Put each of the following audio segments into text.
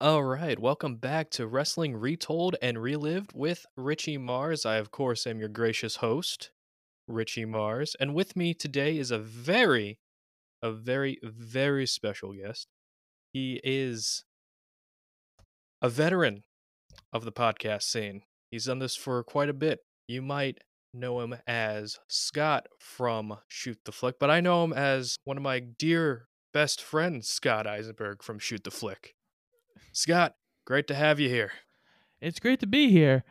All right, welcome back to Wrestling Retold and Relived with Richie Mars. I, of course, am your gracious host, Richie Mars. And with me today is a very, a very, very special guest. He is a veteran of the podcast scene. He's done this for quite a bit. You might know him as Scott from Shoot the Flick, but I know him as one of my dear best friends, Scott Eisenberg from Shoot the Flick. Scott, great to have you here. It's great to be here.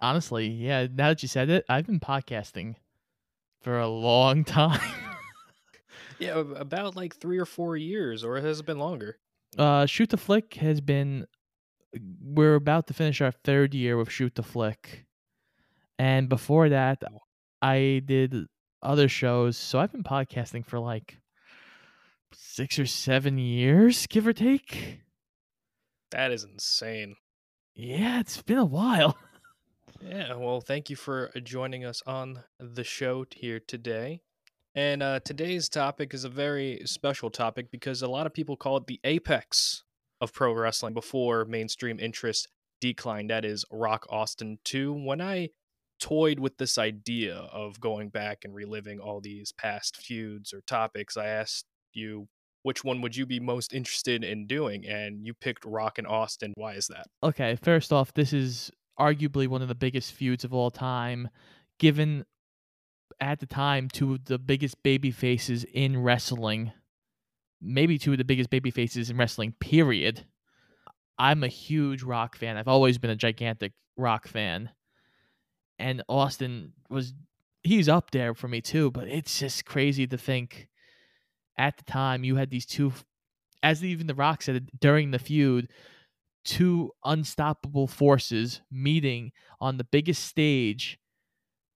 Honestly, yeah, now that you said it, I've been podcasting for a long time. Yeah, about like three or four years, or has it been longer? uh, Shoot the Flick has been, we're about to finish our third year with Shoot the Flick. And before that, I did other shows. So I've been podcasting for like six or seven years, give or take. That is insane. Yeah, it's been a while. Yeah, well, thank you for uh, joining us on the show here today. And uh, today's topic is a very special topic because a lot of people call it the apex of pro wrestling before mainstream interest declined. That is Rock Austin 2. When I toyed with this idea of going back and reliving all these past feuds or topics, I asked you which one would you be most interested in doing? And you picked Rock and Austin. Why is that? Okay, first off, this is arguably one of the biggest feuds of all time, given at the time two of the biggest baby faces in wrestling, maybe two of the biggest baby faces in wrestling, period. I'm a huge rock fan. I've always been a gigantic rock fan. And Austin was he's up there for me too, but it's just crazy to think at the time you had these two as even the rock said during the feud two unstoppable forces meeting on the biggest stage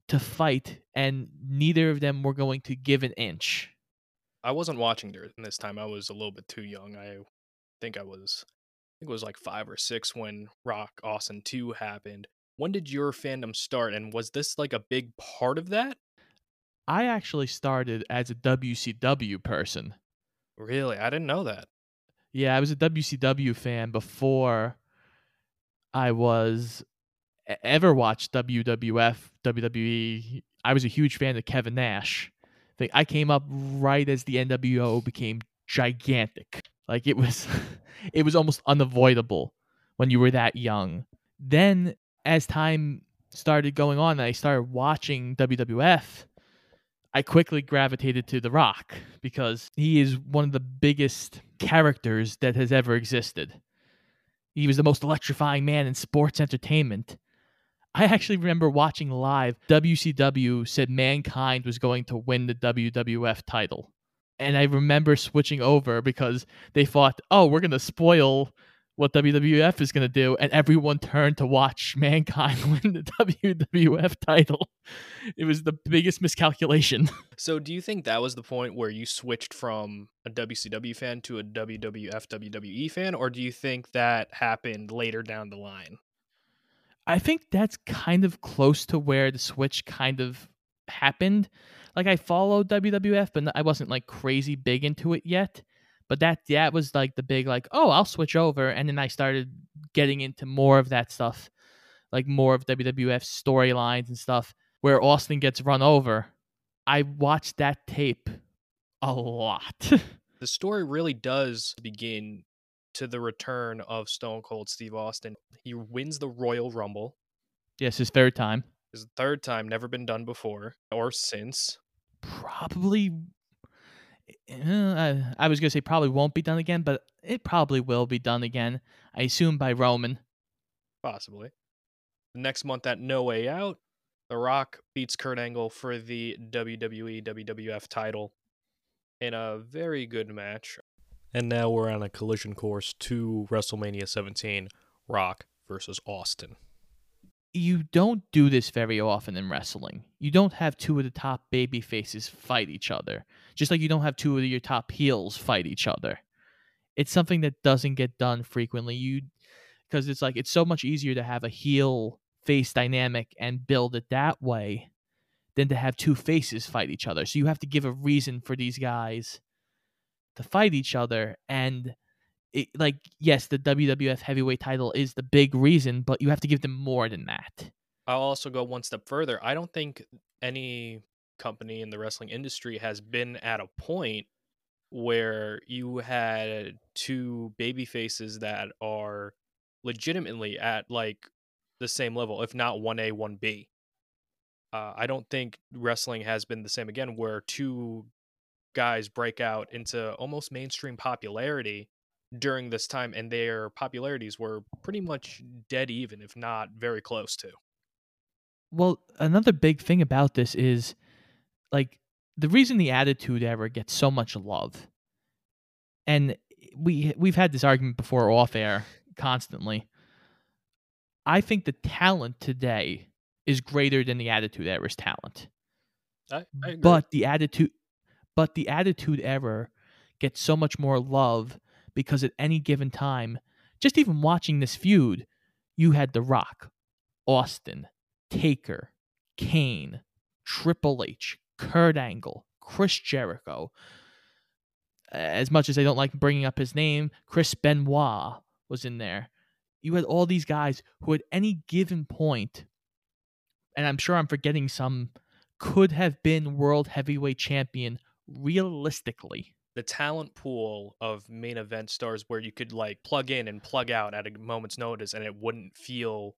to fight, and neither of them were going to give an inch. I wasn't watching during this time. I was a little bit too young. I think I was, I think it was like five or six when Rock Austin 2 happened. When did your fandom start? And was this like a big part of that? I actually started as a WCW person. Really? I didn't know that. Yeah, I was a WCW fan before I was ever watched WWF, WWE. I was a huge fan of Kevin Nash. Like I came up right as the NWO became gigantic. Like it was it was almost unavoidable when you were that young. Then as time started going on and I started watching WWF, I quickly gravitated to The Rock because he is one of the biggest characters that has ever existed. He was the most electrifying man in sports entertainment. I actually remember watching live. WCW said Mankind was going to win the WWF title. And I remember switching over because they thought, oh, we're going to spoil what WWF is going to do. And everyone turned to watch Mankind win the WWF title. It was the biggest miscalculation. So, do you think that was the point where you switched from a WCW fan to a WWF WWE fan? Or do you think that happened later down the line? I think that's kind of close to where the switch kind of happened. Like I followed WWF, but I wasn't like crazy big into it yet. But that that was like the big like, oh, I'll switch over, and then I started getting into more of that stuff, like more of WWF storylines and stuff, where Austin gets run over. I watched that tape a lot. The story really does begin to the return of Stone Cold Steve Austin. He wins the Royal Rumble. yes, his third time. His third time, never been done before or since. probably Eh, I, I was gonna say probably won't be done again, but it probably will be done again. I assume by Roman. Possibly. Next month at No Way Out, The Rock beats Kurt Angle for the WWE WWF title in a very good match. And now we're on a collision course to WrestleMania 17 Rock versus Austin. You don't do this very often in wrestling. You don't have two of the top baby faces fight each other, just like you don't have two of your top heels fight each other. It's something that doesn't get done frequently. You because it's like it's so much easier to have a heel face dynamic and build it that way than to have two faces fight each other. So you have to give a reason for these guys to fight each other and it, like yes, the WWF heavyweight title is the big reason, but you have to give them more than that. I'll also go one step further. I don't think any company in the wrestling industry has been at a point where you had two baby faces that are legitimately at like the same level, if not 1A, 1B. Uh, I don't think wrestling has been the same again, where two guys break out into almost mainstream popularity during this time, and their popularities were pretty much dead even, if not very close to. Well, another big thing about this is like the reason the Attitude Era gets so much love, and we we've had this argument before off air constantly. I think the talent today is greater than the Attitude Era's talent. I, I but the attitude but the attitude era gets so much more love because at any given time just even watching this feud you had the rock austin taker kane triple h kurt angle chris jericho as much as i don't like bringing up his name chris benoit was in there you had all these guys who at any given point and i'm sure i'm forgetting some could have been world heavyweight champion realistically. The talent pool of main event stars where you could like plug in and plug out at a moment's notice and it wouldn't feel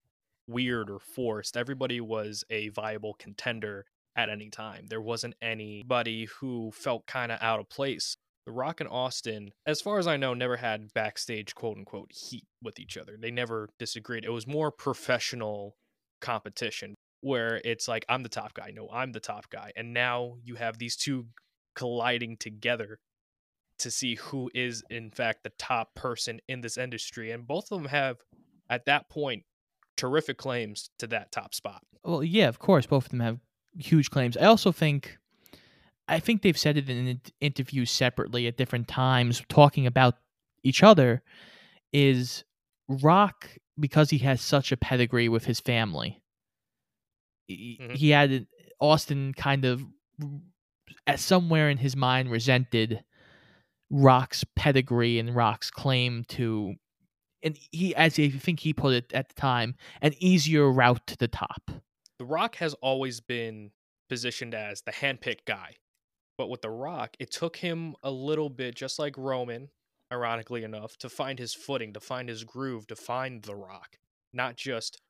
weird or forced. Everybody was a viable contender at any time. There wasn't anybody who felt kind of out of place. The Rock and Austin, as far as I know, never had backstage quote unquote heat with each other. They never disagreed. It was more professional competition where it's like I'm the top guy. No, I'm the top guy. And now you have these two colliding together to see who is in fact the top person in this industry and both of them have at that point terrific claims to that top spot. Well, yeah, of course both of them have huge claims. I also think I think they've said it in interviews separately at different times talking about each other is Rock because he has such a pedigree with his family mm-hmm. he had Austin kind of at somewhere in his mind resented Rock's pedigree and Rock's claim to and he as I think he put it at the time, an easier route to the top. The Rock has always been positioned as the handpicked guy. But with The Rock, it took him a little bit, just like Roman, ironically enough, to find his footing, to find his groove, to find The Rock, not just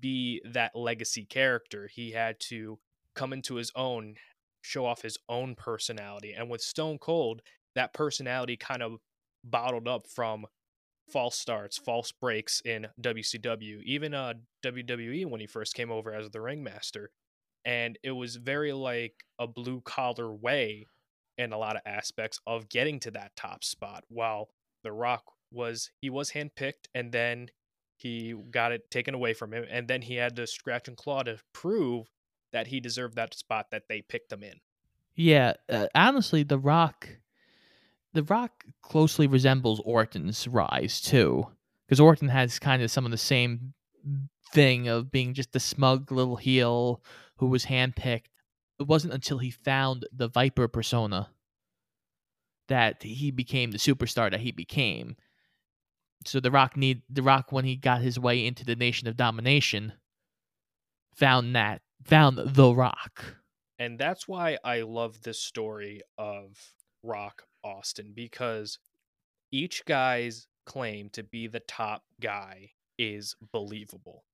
be that legacy character. He had to come into his own, show off his own personality. And with Stone Cold, that personality kind of bottled up from false starts, false breaks in WCW, even uh WWE when he first came over as the ringmaster. And it was very like a blue collar way in a lot of aspects of getting to that top spot. While The Rock was he was handpicked and then he got it taken away from him, and then he had to scratch and claw to prove that he deserved that spot that they picked him in. Yeah, uh, honestly, The Rock, The Rock closely resembles Orton's rise too, because Orton has kind of some of the same thing of being just the smug little heel who was handpicked. It wasn't until he found the Viper persona that he became the superstar that he became so the Rock need the Rock when he got his way into the Nation of Domination found that found the Rock. And that's why I love this story of Rock Austin because each guy's claim to be the top guy is believable.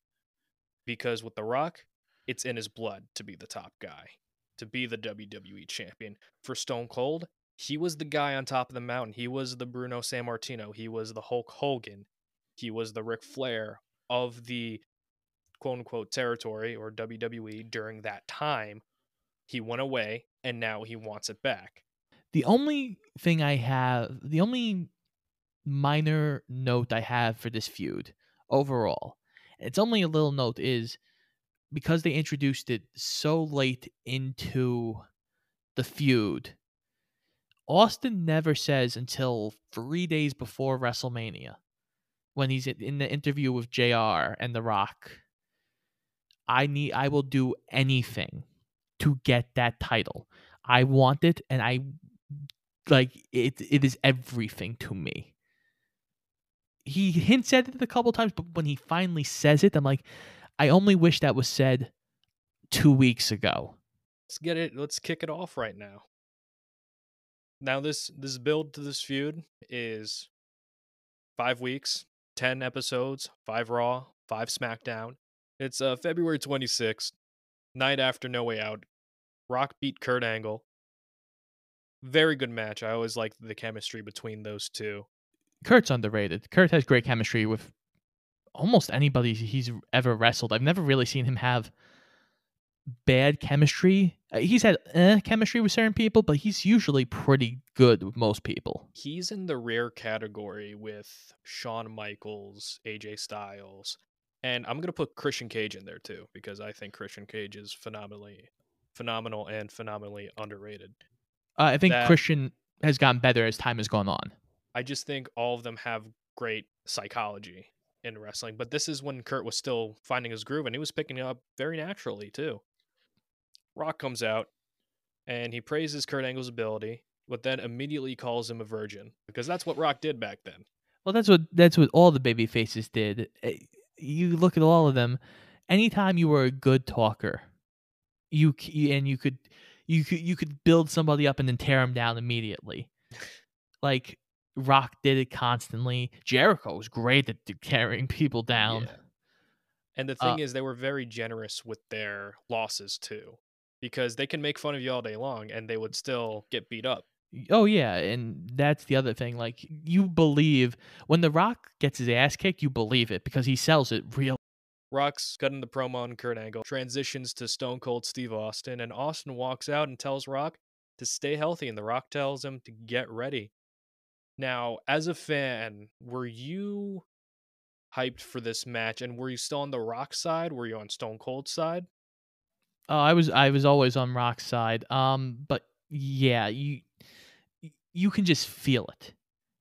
Because with The Rock, it's in his blood to be the top guy, to be the WWE champion. For Stone Cold, he was the guy on top of the mountain. He was the Bruno Sammartino. He was the Hulk Hogan. He was the Ric Flair of the quote unquote territory or WWE during that time. He went away and now he wants it back. The only thing I have, the only minor note I have for this feud overall, it's only a little note, is because they introduced it so late into the feud Austin never says until three days before WrestleMania, when he's in the interview with JR and The Rock, I need I will do anything to get that title. I want it, and I like it. It is everything to me. He hints at it a couple times, but when he finally says it, I'm like, I only wish that was said two weeks ago. Let's get it. Let's kick it off right now. Now this this build to this feud is five weeks, ten episodes, five Raw, five SmackDown. It's uh February twenty sixth, night after No Way Out. Rock beat Kurt Angle. Very good match. I always liked the chemistry between those two. Kurt's underrated. Kurt has great chemistry with almost anybody he's ever wrestled. I've never really seen him have bad chemistry. Uh, he's had eh, chemistry with certain people, but he's usually pretty good with most people. He's in the rare category with Shawn Michaels, AJ Styles, and I'm gonna put Christian Cage in there too because I think Christian Cage is phenomenally, phenomenal and phenomenally underrated. Uh, I think That- Christian has gotten better as time has gone on. I just think all of them have great psychology in wrestling, but this is when Kurt was still finding his groove and he was picking it up very naturally too. Rock comes out and he praises Kurt Angle's ability, but then immediately calls him a virgin because that's what Rock did back then. Well, that's what that's what all the baby faces did. Eh, You look at all of them. Anytime you were a good talker, you and you could you could you could build somebody up and then tear them down immediately. like Rock did it constantly. Jericho was great at tearing people down. Yeah. And the Uh, thing is, they were very generous with their losses too, because they can make fun of you all day long and they would still get beat up. Oh yeah, and that's the other thing. Like you believe when The Rock gets his ass kicked, you believe it because he sells it real. Rock's cutting the promo on Kurt Angle, transitions to Stone Cold Steve Austin, and Austin walks out and tells Rock to stay healthy, and The Rock tells him to get ready. Now, as a fan, were you hyped for this match, and were you still on the Rock side? Were you on Stone Cold's side? Oh, I was I was always on Rock's side. Um, but yeah, you you can just feel it.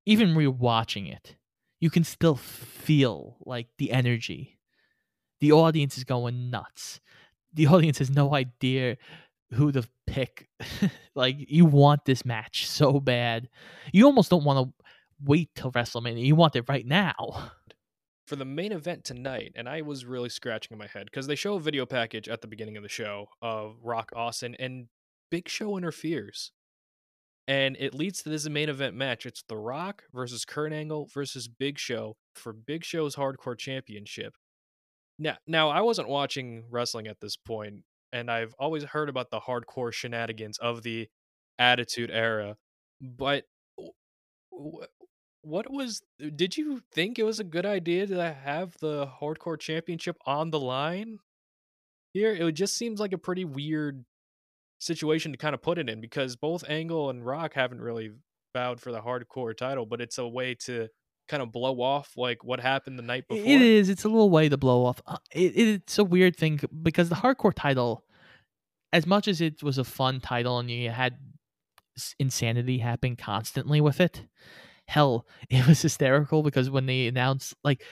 Even rewatching it, you can still feel like the energy. The audience is going nuts. The audience has no idea who to pick. like you want this match so bad. You almost don't want to wait till WrestleMania. You want it right now. for the main event tonight, and I was really scratching my head because they show a video package at the beginning of the show of Rock Austin, and Big Show interferes. And it leads to this main event match. It's The Rock versus Kurt Angle versus Big Show for Big Show's Hardcore Championship. Now, now I wasn't watching wrestling at this point, and I've always heard about the hardcore shenanigans of the Attitude Era, but what was did you think it was a good idea to have the hardcore championship on the line? Here it just seems like a pretty weird situation to kind of put it in because both angle and rock haven't really vowed for the hardcore title but it's a way to kind of blow off like what happened the night before It is. It's a little way to blow off. Uh, It, it's a weird thing because the hardcore title, as much as it was a fun title and you had insanity happen constantly with it, hell, it was hysterical because when they announce like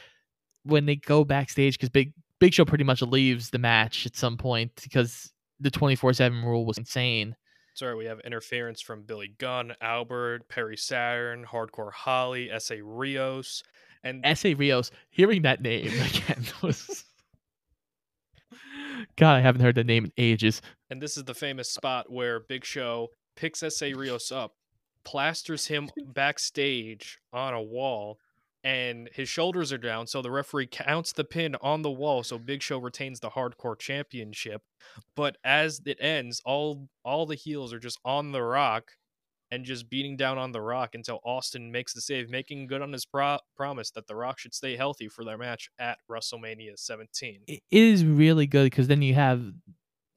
when they go backstage because Big Big Show pretty much leaves the match at some point because the twenty four seven rule was insane. Sorry we have interference from billy gunn albert perry saturn hardcore holly sa rios and Essa Rios, hearing that name again was. God, I haven't heard the name in ages. And this is the famous spot where Big Show picks Essa Rios up, plasters him backstage on a wall, and his shoulders are down. So the referee counts the pin on the wall. So Big Show retains the hardcore championship. But as it ends, all all the heels are just on the rock and just beating down on the rock until Austin makes the save, making good on his pro- promise that the rock should stay healthy for their match at WrestleMania 17. It it is really good because then you have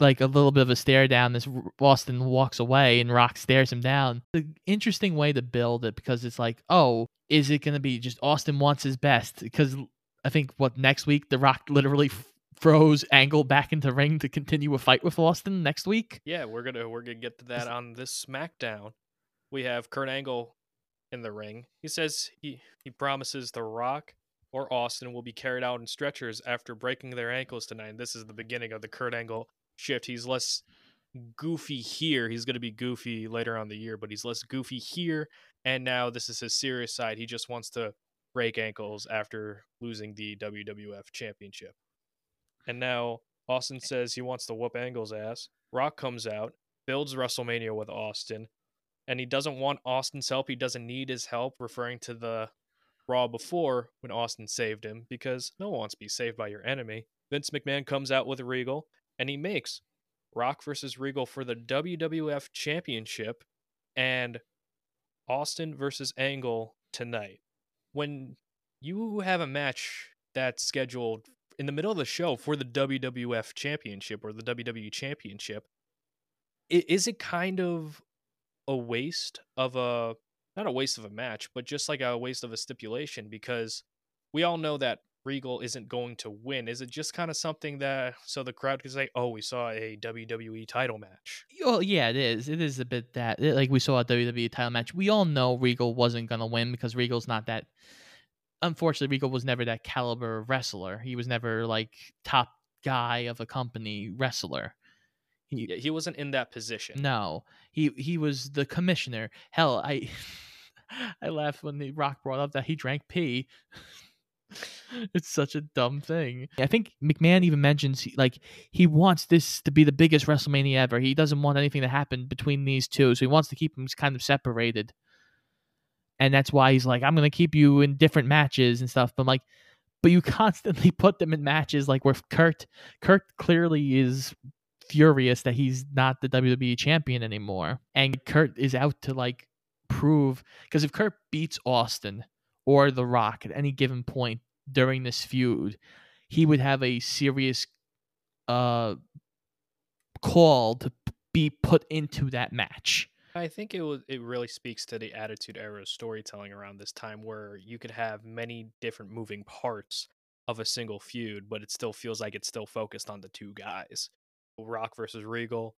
like a little bit of a stare down. This Austin walks away and Rock stares him down. The interesting way to build it because it's like, oh, is it going to be just Austin wants his best? Because I think what next week the Rock literally throws Angle back into ring to continue a fight with Austin next week. Yeah, we're gonna we're gonna get to that on this SmackDown. We have Kurt Angle in the ring. He says he he promises The Rock or Austin will be carried out in stretchers after breaking their ankles tonight. This is the beginning of the Kurt Angle shift. He's less goofy here. He's going to be goofy later on the year, but he's less goofy here. And now this is his serious side. He just wants to break ankles after losing the WWF championship. And now Austin says he wants to whoop Angle's ass. Rock comes out, builds WrestleMania with Austin, and he doesn't want Austin's help. He doesn't need his help, referring to the Raw before when Austin saved him because no one wants to be saved by your enemy. Vince McMahon comes out with Regal and he makes Rock versus Regal for the WWF Championship and Austin versus Angle tonight. When you have a match that's scheduled in the middle of the show for the WWF Championship or the WWE Championship, is it kind of a waste of a not a waste of a match, but just like a waste of a stipulation because we all know that Regal isn't going to win. Is it just kind of something that so the crowd can say, "Oh, we saw a WWE title match"? Well, yeah, it is. It is a bit that like we saw a WWE title match. We all know Regal wasn't gonna win because Regal's not that. Unfortunately, Regal was never that caliber wrestler. He was never like top guy of a company wrestler. He, yeah, he wasn't in that position. No, he he was the commissioner. Hell, I I laughed when the Rock brought up that he drank pee. it's such a dumb thing. I think McMahon even mentions like he wants this to be the biggest WrestleMania ever. He doesn't want anything to happen between these two, so he wants to keep them kind of separated. And that's why he's like, I'm gonna keep you in different matches and stuff. But I'm like, but you constantly put them in matches like where Kurt Kurt clearly is furious that he's not the WWE champion anymore. And Kurt is out to like prove because if Kurt beats Austin or The Rock at any given point during this feud, he would have a serious uh call to be put into that match. I think it was it really speaks to the attitude era storytelling around this time where you could have many different moving parts of a single feud, but it still feels like it's still focused on the two guys. Rock versus Regal.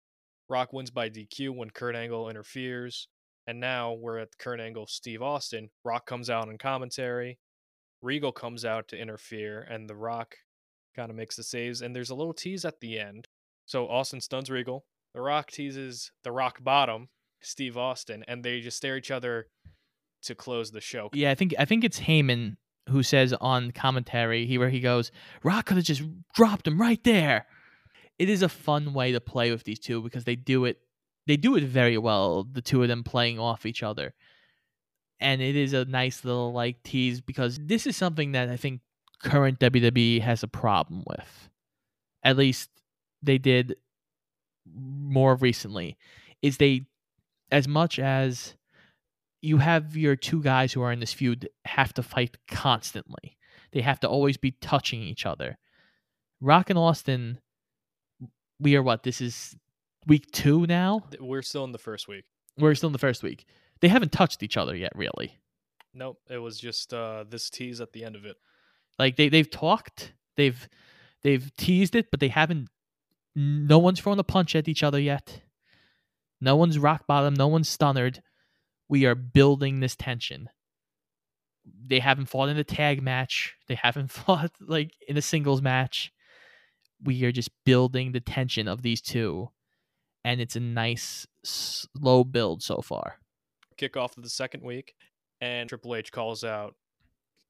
Rock wins by DQ when Kurt Angle interferes. And now we're at the Kurt Angle, Steve Austin. Rock comes out in commentary. Regal comes out to interfere, and The Rock kind of makes the saves. And there's a little tease at the end. So Austin stuns Regal. The Rock teases the Rock Bottom, Steve Austin, and they just stare each other to close the show. Yeah, I think I think it's Heyman who says on commentary he where he goes, Rock could have just dropped him right there it is a fun way to play with these two because they do it they do it very well the two of them playing off each other. And it is a nice little like tease because this is something that i think current wwe has a problem with. At least they did more recently is they as much as you have your two guys who are in this feud have to fight constantly. They have to always be touching each other. Rock and austin we are what? This is week two now. We're still in the first week. We're still in the first week. They haven't touched each other yet, really. Nope. It was just uh, this tease at the end of it. Like they they've talked, they've they've teased it, but they haven't. No one's thrown a punch at each other yet. No one's rock bottom. No one's stunned. We are building this tension. They haven't fought in a tag match. They haven't fought like in a singles match we are just building the tension of these two and it's a nice slow build so far. Kick off of the second week and triple h calls out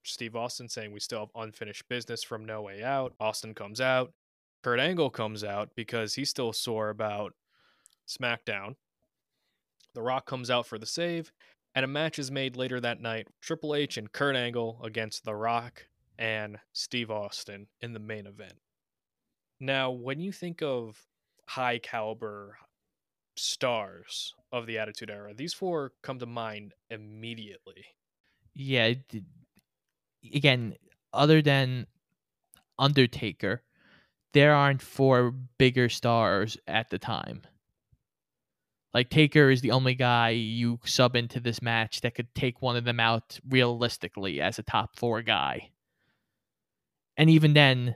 steve austin saying we still have unfinished business from no way out. Austin comes out. Kurt angle comes out because he's still sore about smackdown. The rock comes out for the save and a match is made later that night triple h and kurt angle against the rock and steve austin in the main event. Now, when you think of high caliber stars of the Attitude Era, these four come to mind immediately. Yeah. Again, other than Undertaker, there aren't four bigger stars at the time. Like Taker is the only guy you sub into this match that could take one of them out realistically as a top four guy. And even then,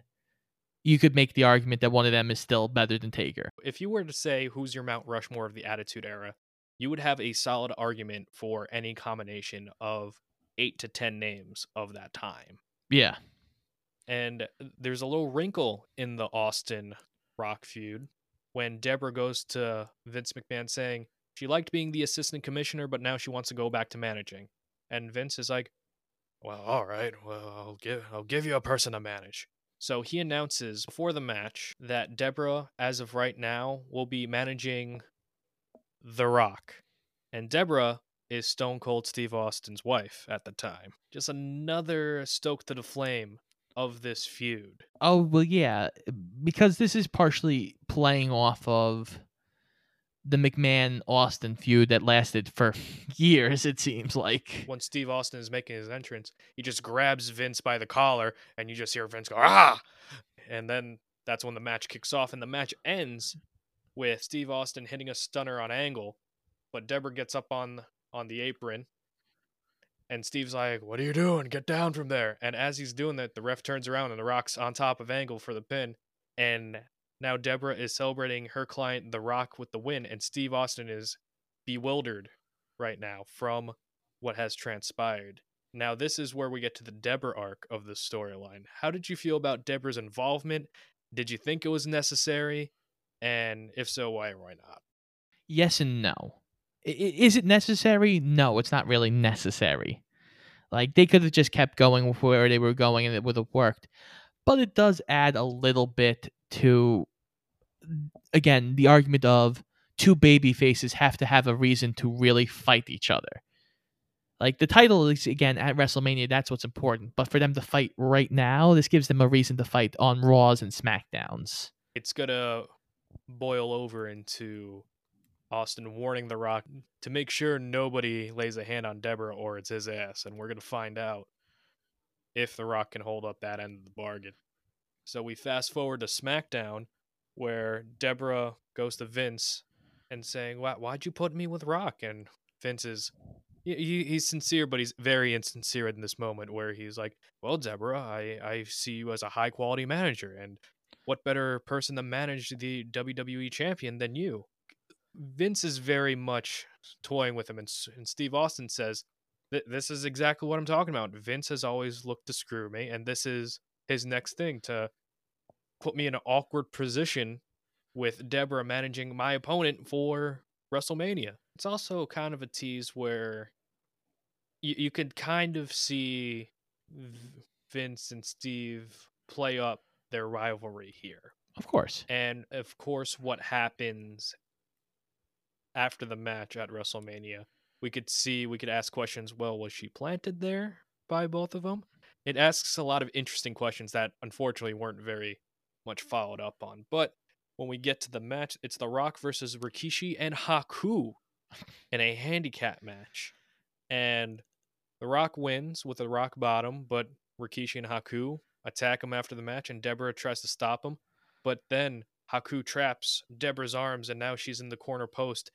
you could make the argument that one of them is still better than Taker. If you were to say who's your Mount Rushmore of the Attitude Era, you would have a solid argument for any combination of eight to 10 names of that time. Yeah. And uh, there's a little wrinkle in the Austin Rock feud when Debra goes to Vince McMahon saying she liked being the assistant commissioner, but now she wants to go back to managing. And Vince is like, "Well, all right. Well, I'll give I'll give you a person to manage." So he announces before the match that Debra, as of right now, will be managing The Rock. And Debra is Stone Cold Steve Austin's wife at the time. Just another stoke to the flame of this feud. Oh well, yeah, because this is partially playing off of the McMahon Austin feud that lasted for years. It seems like When Steve Austin is making his entrance, he just grabs Vince by the collar, and you just hear Vince go, ah! And then that's when the match kicks off, and the match ends with Steve Austin hitting a stunner on Angle, but Debra gets up on on the apron, and Steve's like, "What are you doing? Get down from there!" And as he's doing that, the ref turns around and the Rock's on top of Angle for the pin, and now Debra is celebrating her client, The Rock, with the win, and Steve Austin is bewildered right now from what has transpired. Now, this is where we get to the Debra arc of the storyline. How did you feel about Debra's involvement? Did you think it was necessary? And if so, why or why not? yes and no. I- Is it necessary? No, it's not really necessary. Like they could have just kept going where they were going, and it would have worked. But it does add a little bit to, again, the argument of two baby faces have to have a reason to really fight each other. Like the title is again at WrestleMania, that's what's important. But for them to fight right now, this gives them a reason to fight on Raws and SmackDowns. It's to boil over into Austin warning The Rock to make sure nobody lays a hand on Debra or it's his ass. And we're to find out if The Rock can hold up that end of the bargain. So we fast forward to SmackDown where Debra goes to Vince and saying, Why, Why'd you put me with Rock? And Vince is. he- he- He's sincere, but he's very insincere in this moment where he's like, Well, Debra, I, I see you as a high quality manager, and what better person to manage the WWE champion than you? Vince is very much toying with him, and, and Steve Austin says, This is exactly what I'm talking about. Vince has always looked to screw me, and this is his next thing to put me in an awkward position with Debra managing my opponent for WrestleMania. It's also kind of a tease where you, you could kind of see V- Vince and Steve play up their rivalry here. Of course. And of course, what happens after the match at WrestleMania, we could see, we could ask questions. Well, was she planted there by both of them? It asks a lot of interesting questions that unfortunately weren't very much followed up on. But when we get to the match, it's The Rock versus Rikishi and Haku in a handicap match. And The Rock wins with a rock bottom, but Rikishi and Haku attack him after the match, and Debra tries to stop him. But then Haku traps Debra's arms, and now she's in the corner post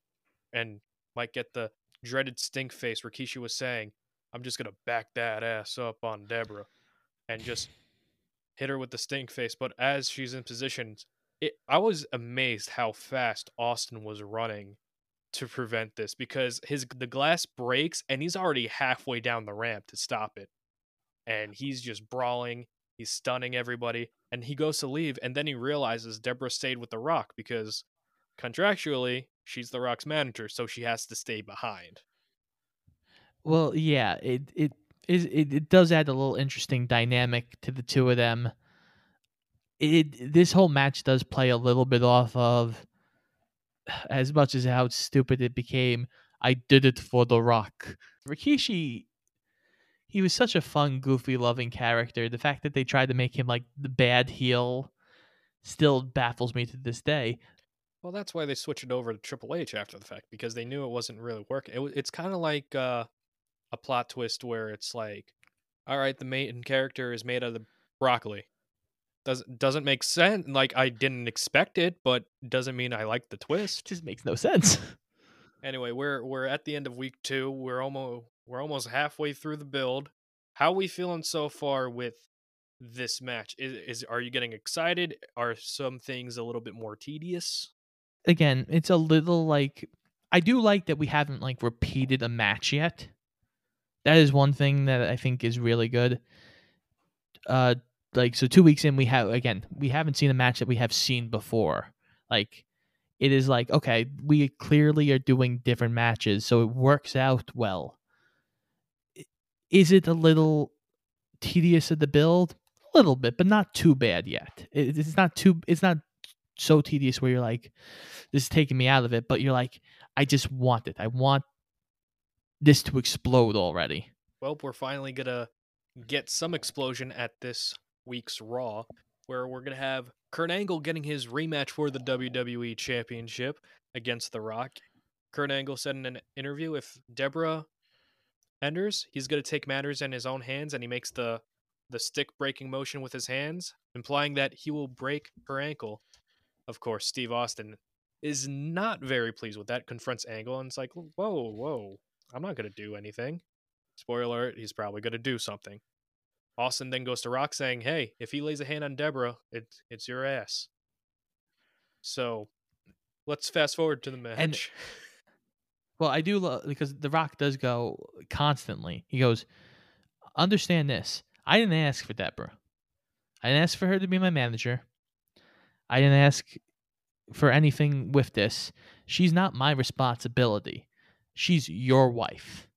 and might get the dreaded stink face Rikishi was saying. I'm just to back that ass up on Debra and just hit her with the stink face. But as she's in position, it, I was amazed how fast Austin was running to prevent this because his the glass breaks and he's already halfway down the ramp to stop it. And he's just brawling, he's stunning everybody, and he goes to leave and then he realizes Debra stayed with the Rock because contractually she's the Rock's manager, so she has to stay behind. Well, yeah, it it is it, it does add a little interesting dynamic to the two of them. It this whole match does play a little bit off of as much as how stupid it became. I did it for the Rock. Rikishi, he was such a fun, goofy, loving character. The fact that they tried to make him like the bad heel still baffles me to this day. Well, that's why they switched it over to Triple H after the fact because they knew it wasn't really working. It, it's kind of like uh, a plot twist where it's like, all right, the main character is made out of broccoli. Does doesn't make sense. Like I didn't expect it, but doesn't mean I like the twist. It just makes no sense. Anyway, we're we're at the end of week two. We're almost we're almost halfway through the build. How are we feeling so far with this match? Is, is are you getting excited? Are some things a little bit more tedious? again, it's a little like I do like that we haven't like repeated a match yet. That is one thing that I think is really good. Uh like so 2 weeks in we have again, we haven't seen a match that we have seen before. Like it is like okay, we clearly are doing different matches, so it works out well. Is it a little tedious of the build? A little bit, but not too bad yet. It, it's not too. It's not so tedious where you're like, this is taking me out of it. But you're like, I just want it. I want this to explode already. Well, we're finally gonna get some explosion at this week's Raw, where we're gonna have Kurt Angle getting his rematch for the WWE Championship against The Rock. Kurt Angle said in an interview if Debra enters, he's gonna take matters in his own hands, and he makes the the stick breaking motion with his hands, implying that he will break her ankle. Of course, Steve Austin is not very pleased with that, confronts Angle, and it's like, whoa, whoa, I'm not going to do anything. Spoiler alert, he's probably going to do something. Austin then goes to Rock saying, hey, if he lays a hand on Debra, it, it's your ass. So let's fast forward to the match. And- Well, I do love because The Rock does go constantly. He goes, understand this. I didn't ask for Debra. I didn't ask for her to be my manager. I didn't ask for anything with this. She's not my responsibility. She's your wife.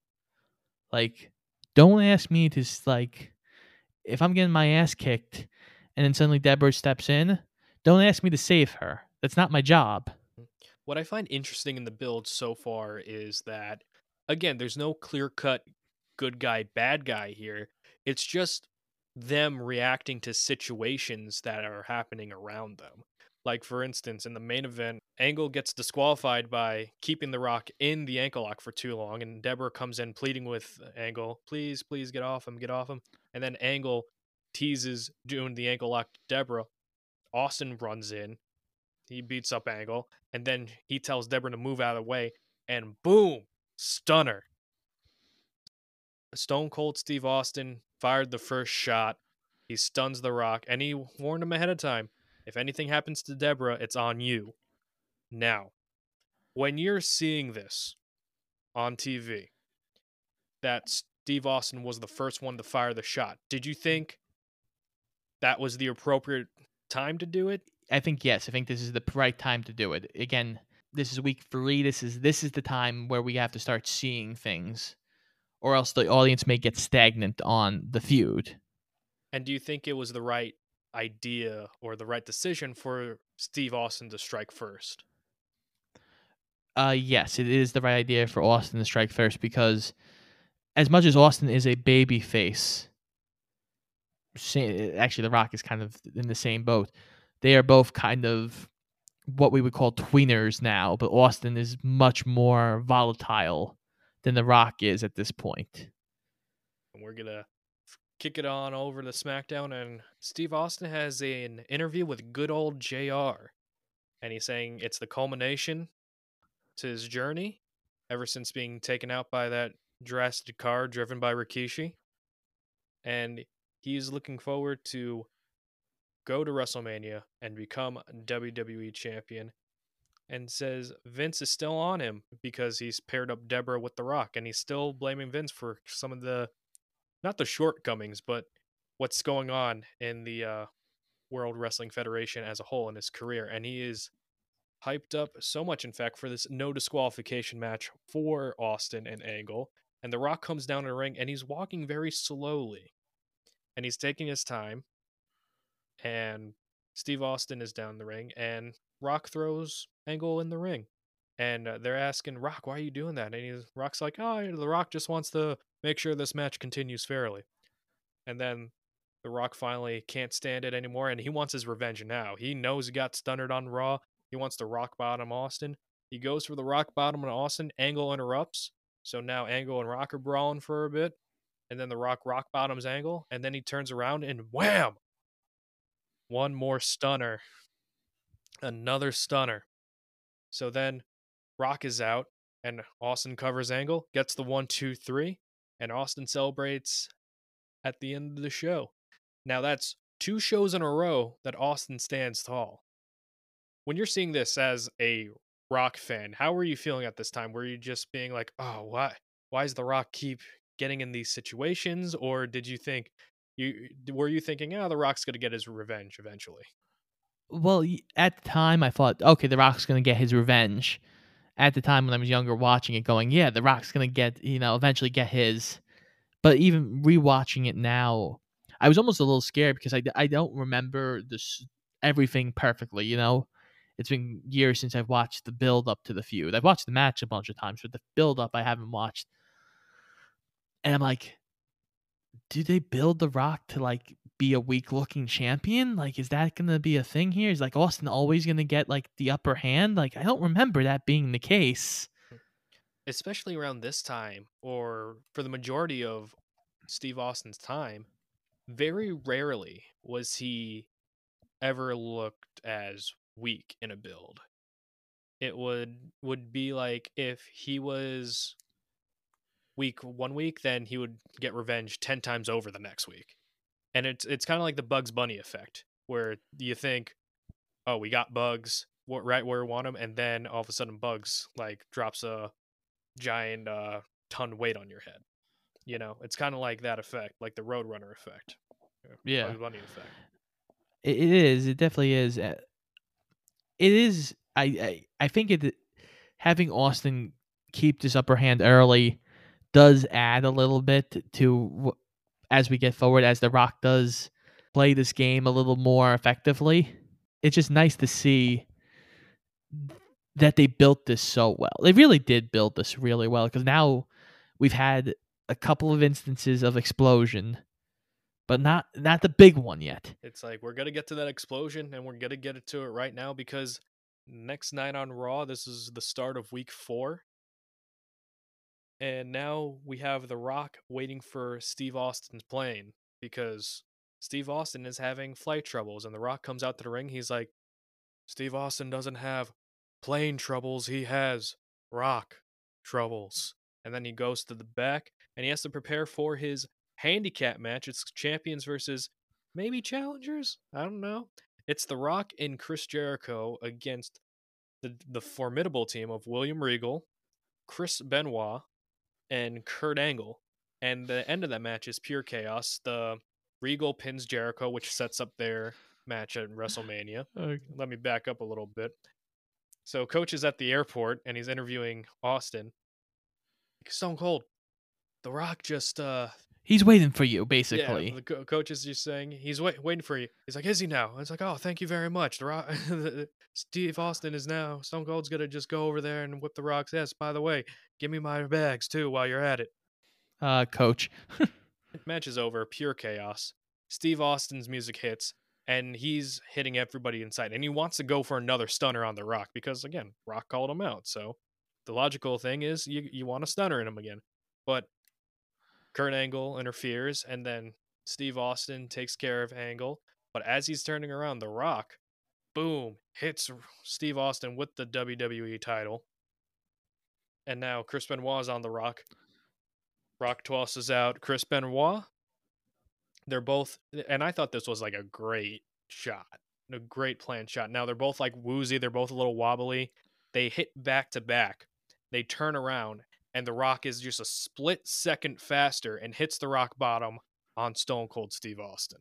Like, don't ask me to like if I'm getting my ass kicked and then suddenly Debra steps in, don't ask me to save her. That's not my job. Mm-hmm. What I find interesting in the build so far is that, again, there's no clear cut good guy, bad guy here. It's just them reacting to situations that are happening around them. Like, for instance, in the main event, Angle gets disqualified by keeping The Rock in the ankle lock for too long, and Debra comes in pleading with Angle, please, please get off him, get off him. And then Angle teases doing the ankle lock to Debra. Austin runs in, he beats up Angle, and then he tells Debra to move out of the way, and boom, stunner. Stone Cold Steve Austin fired the first shot. He stuns The Rock, and he warned him ahead of time if anything happens to Debra, it's on you. Now, when you're seeing this on TV, that Steve Austin was the first one to fire the shot, did you think that was the appropriate time to do it? I think yes. I think this is the right time to do it. Again, this is week three. This is this is the time where we have to start seeing things, or else the audience may get stagnant on the feud. And do you think it was the right idea or the right decision for Steve Austin to strike first? Uh, yes, it is the right idea for Austin to strike first because, as much as Austin is a baby face, actually, The Rock is kind of in the same boat. They are both kind of what we would call tweeners now, but Austin is much more volatile than The Rock is at this point. And we're gonna kick it on over to SmackDown, and Steve Austin has an interview with good old JR, and he's saying it's the culmination to his journey ever since being taken out by that drastic car driven by Rikishi, and he's looking forward to go to WrestleMania and become WWE champion. And says Vince is still on him because he's paired up Debra with The Rock, and he's still blaming Vince for some of the not the shortcomings, but what's going on in the uh, World Wrestling Federation as a whole in his career. And he is hyped up so much, in fact, for this no disqualification match for Austin and Angle. And The Rock comes down in the ring and he's walking very slowly. And he's taking his time. And Steve Austin is down the ring and Rock throws Angle in the ring. And uh, they're asking Rock, why are you doing that? And he's Rock's like, oh, The Rock just wants to make sure this match continues fairly. And then The Rock finally can't stand it anymore and he wants his revenge now. He knows he got stunnered on Raw. He wants to rock bottom Austin. He goes for the rock bottom on Austin. Angle interrupts. So now Angle and Rock are brawling for a bit. And then The Rock rock bottoms Angle. And then he turns around and wham! One more stunner. Another stunner. So then Rock is out and Austin covers Angle, gets the one, two, three and Austin celebrates at the end of the show. Now that's two shows in a row that Austin stands tall. When you're seeing this as a Rock fan, how were you feeling at this time? Were you just being like, "Oh, why why does the Rock keep getting in these situations?" Or did you think you were you thinking, "Oh, the Rock's going to get his revenge eventually?" well, at the time I thought, okay, The Rock's gonna get his revenge. At the time when I was younger, watching it, going, yeah, The Rock's gonna get, you know, eventually get his. But even rewatching it now, I was almost a little scared because I, I don't remember this everything perfectly. You know, it's been years since I've watched the build up to the feud. I've watched the match a bunch of times, but the build up I haven't watched. And I'm like, do they build The Rock to like be a weak looking champion? Like, is that gonna be a thing here? Is like Austin always gonna get like the upper hand? Like, I don't remember that being the case. Hmm. especially around this time or for the majority of Steve Austin's time, very rarely was he ever looked as weak in a build. It would would be like if he was weak one week, then he would get revenge 10 times over the next week. And it's it's kind of like the Bugs Bunny effect where you think, "Oh, we got Bugs wh- right where we want them, and then all of a sudden Bugs like drops a giant uh ton weight on your head. You know, it's kind of like that effect, like the Roadrunner effect. Yeah. Bugs Bunny effect. It, it is. It definitely is. Uh, It is. I I, I think it having Austin keep this upper hand early does add a little bit to as we get forward as the Rock does play this game a little more effectively. It's just nice to see that they built this so well. They really did build this really well because now we've had a couple of instances of explosion, but not not the big one yet. It's like we're gonna get to that explosion, and we're gonna get to it right now because next night on Raw, this is the start of Week Four, and now we have The Rock waiting for Steve Austin's plane because Steve Austin is having flight troubles, and The Rock comes out to the ring. He's like, Steve Austin doesn't have plane troubles; he has Rock troubles. And then he goes to the back, and he has to prepare for his handicap match. It's champions versus maybe challengers. I don't know. It's The Rock and Chris Jericho against the the formidable team of William Regal, Chris Benoit, and Kurt Angle. And the end of that match is pure chaos. The Regal pins Jericho, which sets up their match at WrestleMania. Let me back up a little bit. So Coach is at the airport and he's interviewing Austin. Stone Cold, The Rock just uh He's waiting for you, yeah, basically. the co- coach is just saying he's wait, waiting for you. He's like, is he now? It's like, oh, thank you very much. The Rock, Steve Austin is now. Stone Cold's gonna just go over there and whip the Rock's ass. By the way, give me my bags too while you're at it. uh, coach. Match is over. Pure chaos. Steve Austin's music hits, and he's hitting everybody in sight. And he wants to go for another stunner on the Rock because again, Rock called him out. So the logical thing is you you want a stunner in him again. But Kurt Angle interferes, and then Steve Austin takes care of Angle. But as he's turning around, The Rock, boom, hits Steve Austin with the WWE title. And now Chris Benoit is on The Rock. Rock tosses out Chris Benoit. They're both, and I thought this was like a great shot, a great planned shot. Now they're both like woozy, they're both a little wobbly. They hit back to back. They turn around, and The Rock is just a split second faster and hits the rock bottom on Stone Cold Steve Austin.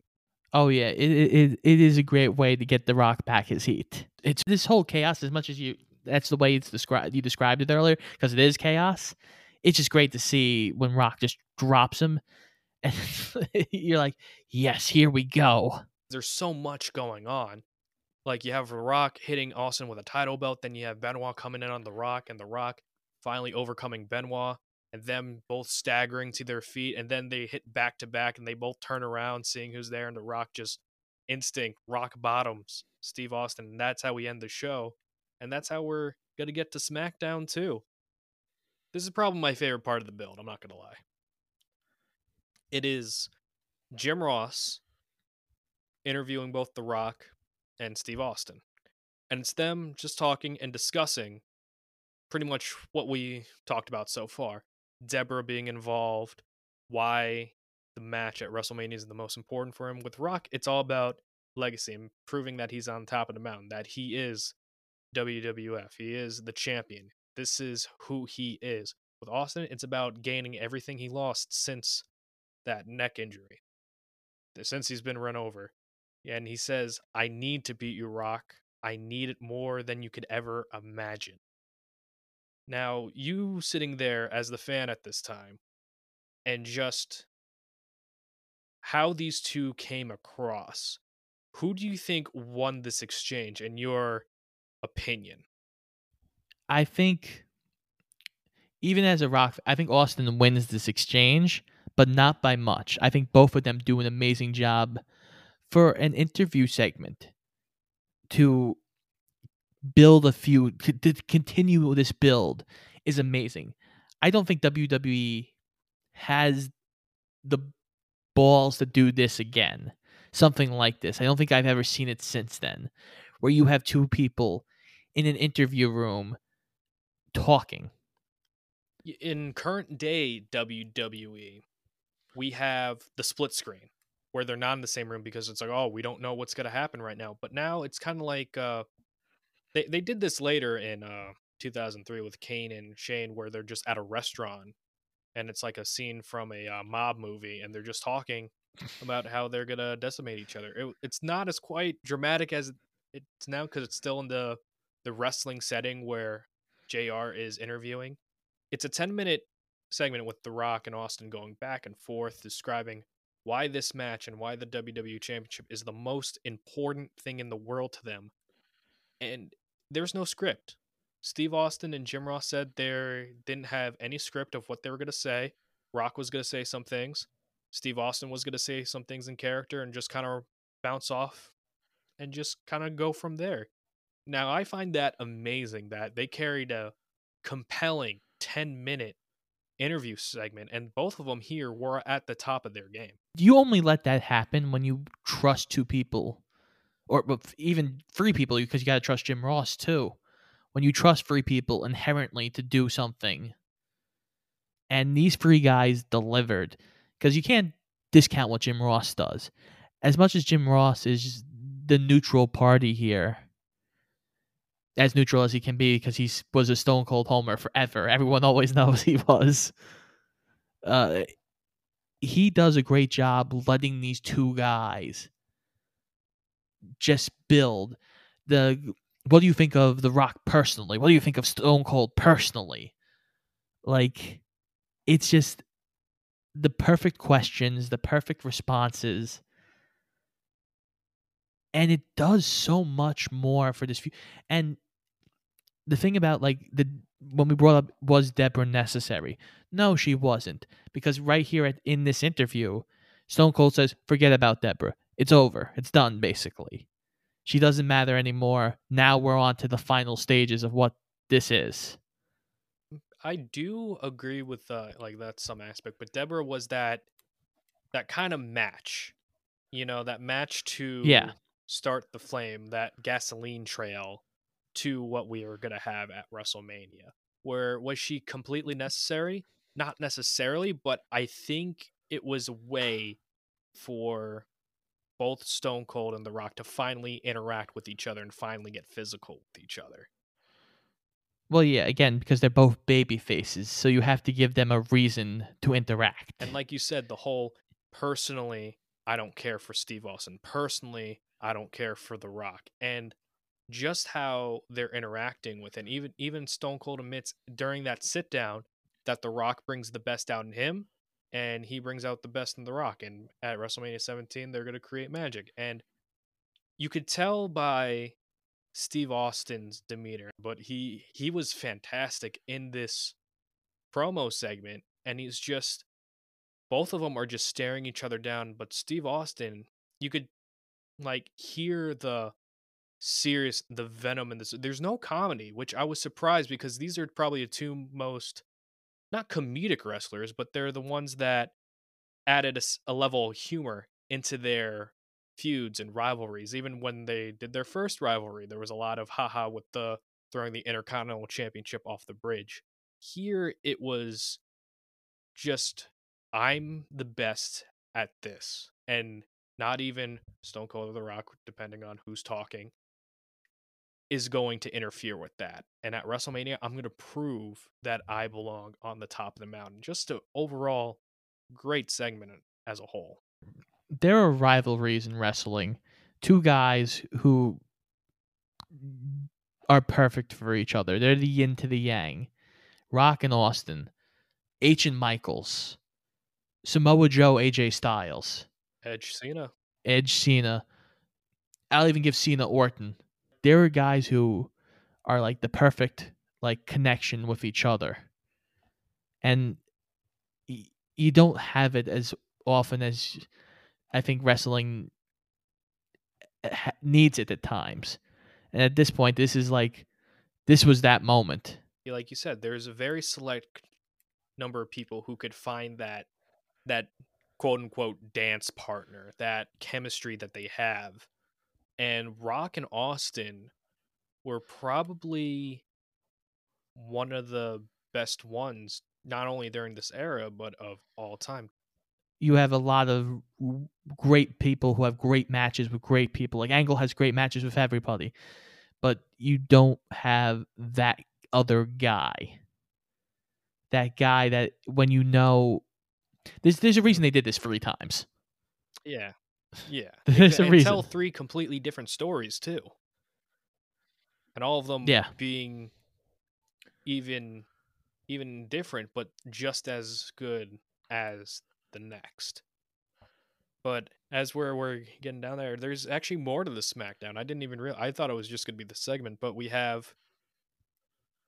Oh yeah, it, it it- is a great way to get the Rock back his heat. It's this whole chaos as much as you. That's the way it's described. You described it earlier because it is chaos. It's just great to see when Rock just drops him, and you're like, yes, here we go. There's so much going on. Like you have The Rock hitting Austin with a title belt, then you have Benoit coming in on The Rock, and The Rock finally overcoming Benoit, and them both staggering to their feet, and then they hit back to back, and they both turn around, seeing who's there, and The Rock just instinct rock bottoms Steve Austin, and that's how we end the show, and that's how we're gonna get to SmackDown too. This is probably my favorite part of the build. I'm not gonna lie. It is Jim Ross interviewing both The Rock and Steve Austin. And it's them just talking and discussing pretty much what we talked about so far. Debra being involved, why the match at WrestleMania is the most important for him. With Rock, it's all about legacy and proving that he's on top of the mountain, that he is WWF, he is the champion. This is who he is. With Austin, it's about gaining everything he lost since that neck injury, since he's been run over and he says, "I need to beat you, Rock. I need it more than you could ever imagine." Now, you sitting there as the fan at this time, and just how these two came across, who do you think won this exchange in your opinion? I think even as a rock, I think Austin wins this exchange, but not by much. I think both of them do an amazing job for an interview segment to build a feud, to continue this build is amazing. I don't think WWE has the balls to do this again. Something like this. I don't think I've ever seen it since then, where you have two people in an interview room talking. In current day WWE, we have the split screen where they're not in the same room because it's like, oh, we don't know what's going to happen right now. But now it's kind of like uh, they they did this later in uh, 2003 with Kane and Shane, where they're just at a restaurant and it's like a scene from a uh, mob movie, and they're just talking about how they're gonna decimate each other. It, it's not as quite dramatic as it's now because it's still in the the wrestling setting where Jr. is interviewing. It's a 10 minute segment with The Rock and Austin going back and forth, describing why this match and why the WWE Championship is the most important thing in the world to them. And there's no script. Steve Austin and Jim Ross said they didn't have any script of what they were going to say. Rock was going to say some things. Steve Austin was going to say some things in character and just kind of bounce off and just kind of go from there. Now, I find that amazing that they carried a compelling 10 minute interview segment, and both of them here were at the top of their game. You only let that happen when you trust two people, or even three people, because you got to trust Jim Ross too. When you trust three people inherently to do something, and these three guys delivered, because you can't discount what Jim Ross does. As much as Jim Ross is the neutral party here, as neutral as he can be because he was a stone cold homer forever. Everyone always knows he was. Uh, he does a great job letting these two guys just build the. What do you think of The Rock personally? What do you think of Stone Cold personally? Like, it's just the perfect questions, the perfect responses and it does so much more for this feud. And the thing about like the when we brought up was Debra necessary? No, she wasn't because right here at, in this interview, Stone Cold says, "Forget about Debra. It's over. It's done. Basically, she doesn't matter anymore. Now we're on to the final stages of what this is." I do agree with uh, like that some aspect, but Debra was that that kind of match, you know, that match to yeah start the flame, that gasoline trail to what we are going to have at WrestleMania. Where was she completely necessary? Not necessarily, but I think it was a way for both Stone Cold and The Rock to finally interact with each other and finally get physical with each other. Well, yeah, again, because they're both baby faces, so you have to give them a reason to interact. And like you said, the whole personally, I don't care for Steve Austin. Personally, I don't care for The Rock. And just how they're interacting with it. Even even Stone Cold admits during that sit down that The Rock brings the best out in him and he brings out the best in The Rock. And at WrestleMania 17, they're going to create magic. And you could tell by Steve Austin's demeanor, but he he was fantastic in this promo segment and he's just both of them are just staring each other down, but Steve Austin, you could like hear the serious the venom in this there's no comedy which i was surprised because these are probably the two most not comedic wrestlers but they're the ones that added a, a level of humor into their feuds and rivalries even when they did their first rivalry there was a lot of haha with the throwing the intercontinental championship off the bridge. Here it was just i'm the best at this and not even stone cold or the rock depending on who's talking is going to interfere with that. And at WrestleMania, I'm going to prove that I belong on the top of the mountain. Just an overall great segment as a whole. There are rivalries in wrestling two guys who are perfect for each other. They're the yin to the yang. Rock and Austin, H and Michaels, Samoa Joe, AJ Styles, Edge Cena. Edge Cena. I'll even give Cena Orton. There are guys who are like the perfect like connection with each other. And y- you don't have it as often as I think wrestling eh, ha- needs it at times. And at this point this is like this was that moment. Like you said, there's a very select number of people who could find that that quote unquote dance partner, that chemistry that they have. And Rock and Austin were probably one of the best ones, not only during this era, but of all time. you have a lot of great people who have great matches with great people. Like Angle has great matches with everybody, but you don't have that other guy. That guy that when you know, there's there's a reason they did this three times. Yeah. Yeah. There's a reason. tell three completely different stories too. And all of them Yeah. being even even different, but just as good as the next. But as we're we're getting down there, there's actually more to the SmackDown. I didn't even real I thought it was just gonna be the segment, but we have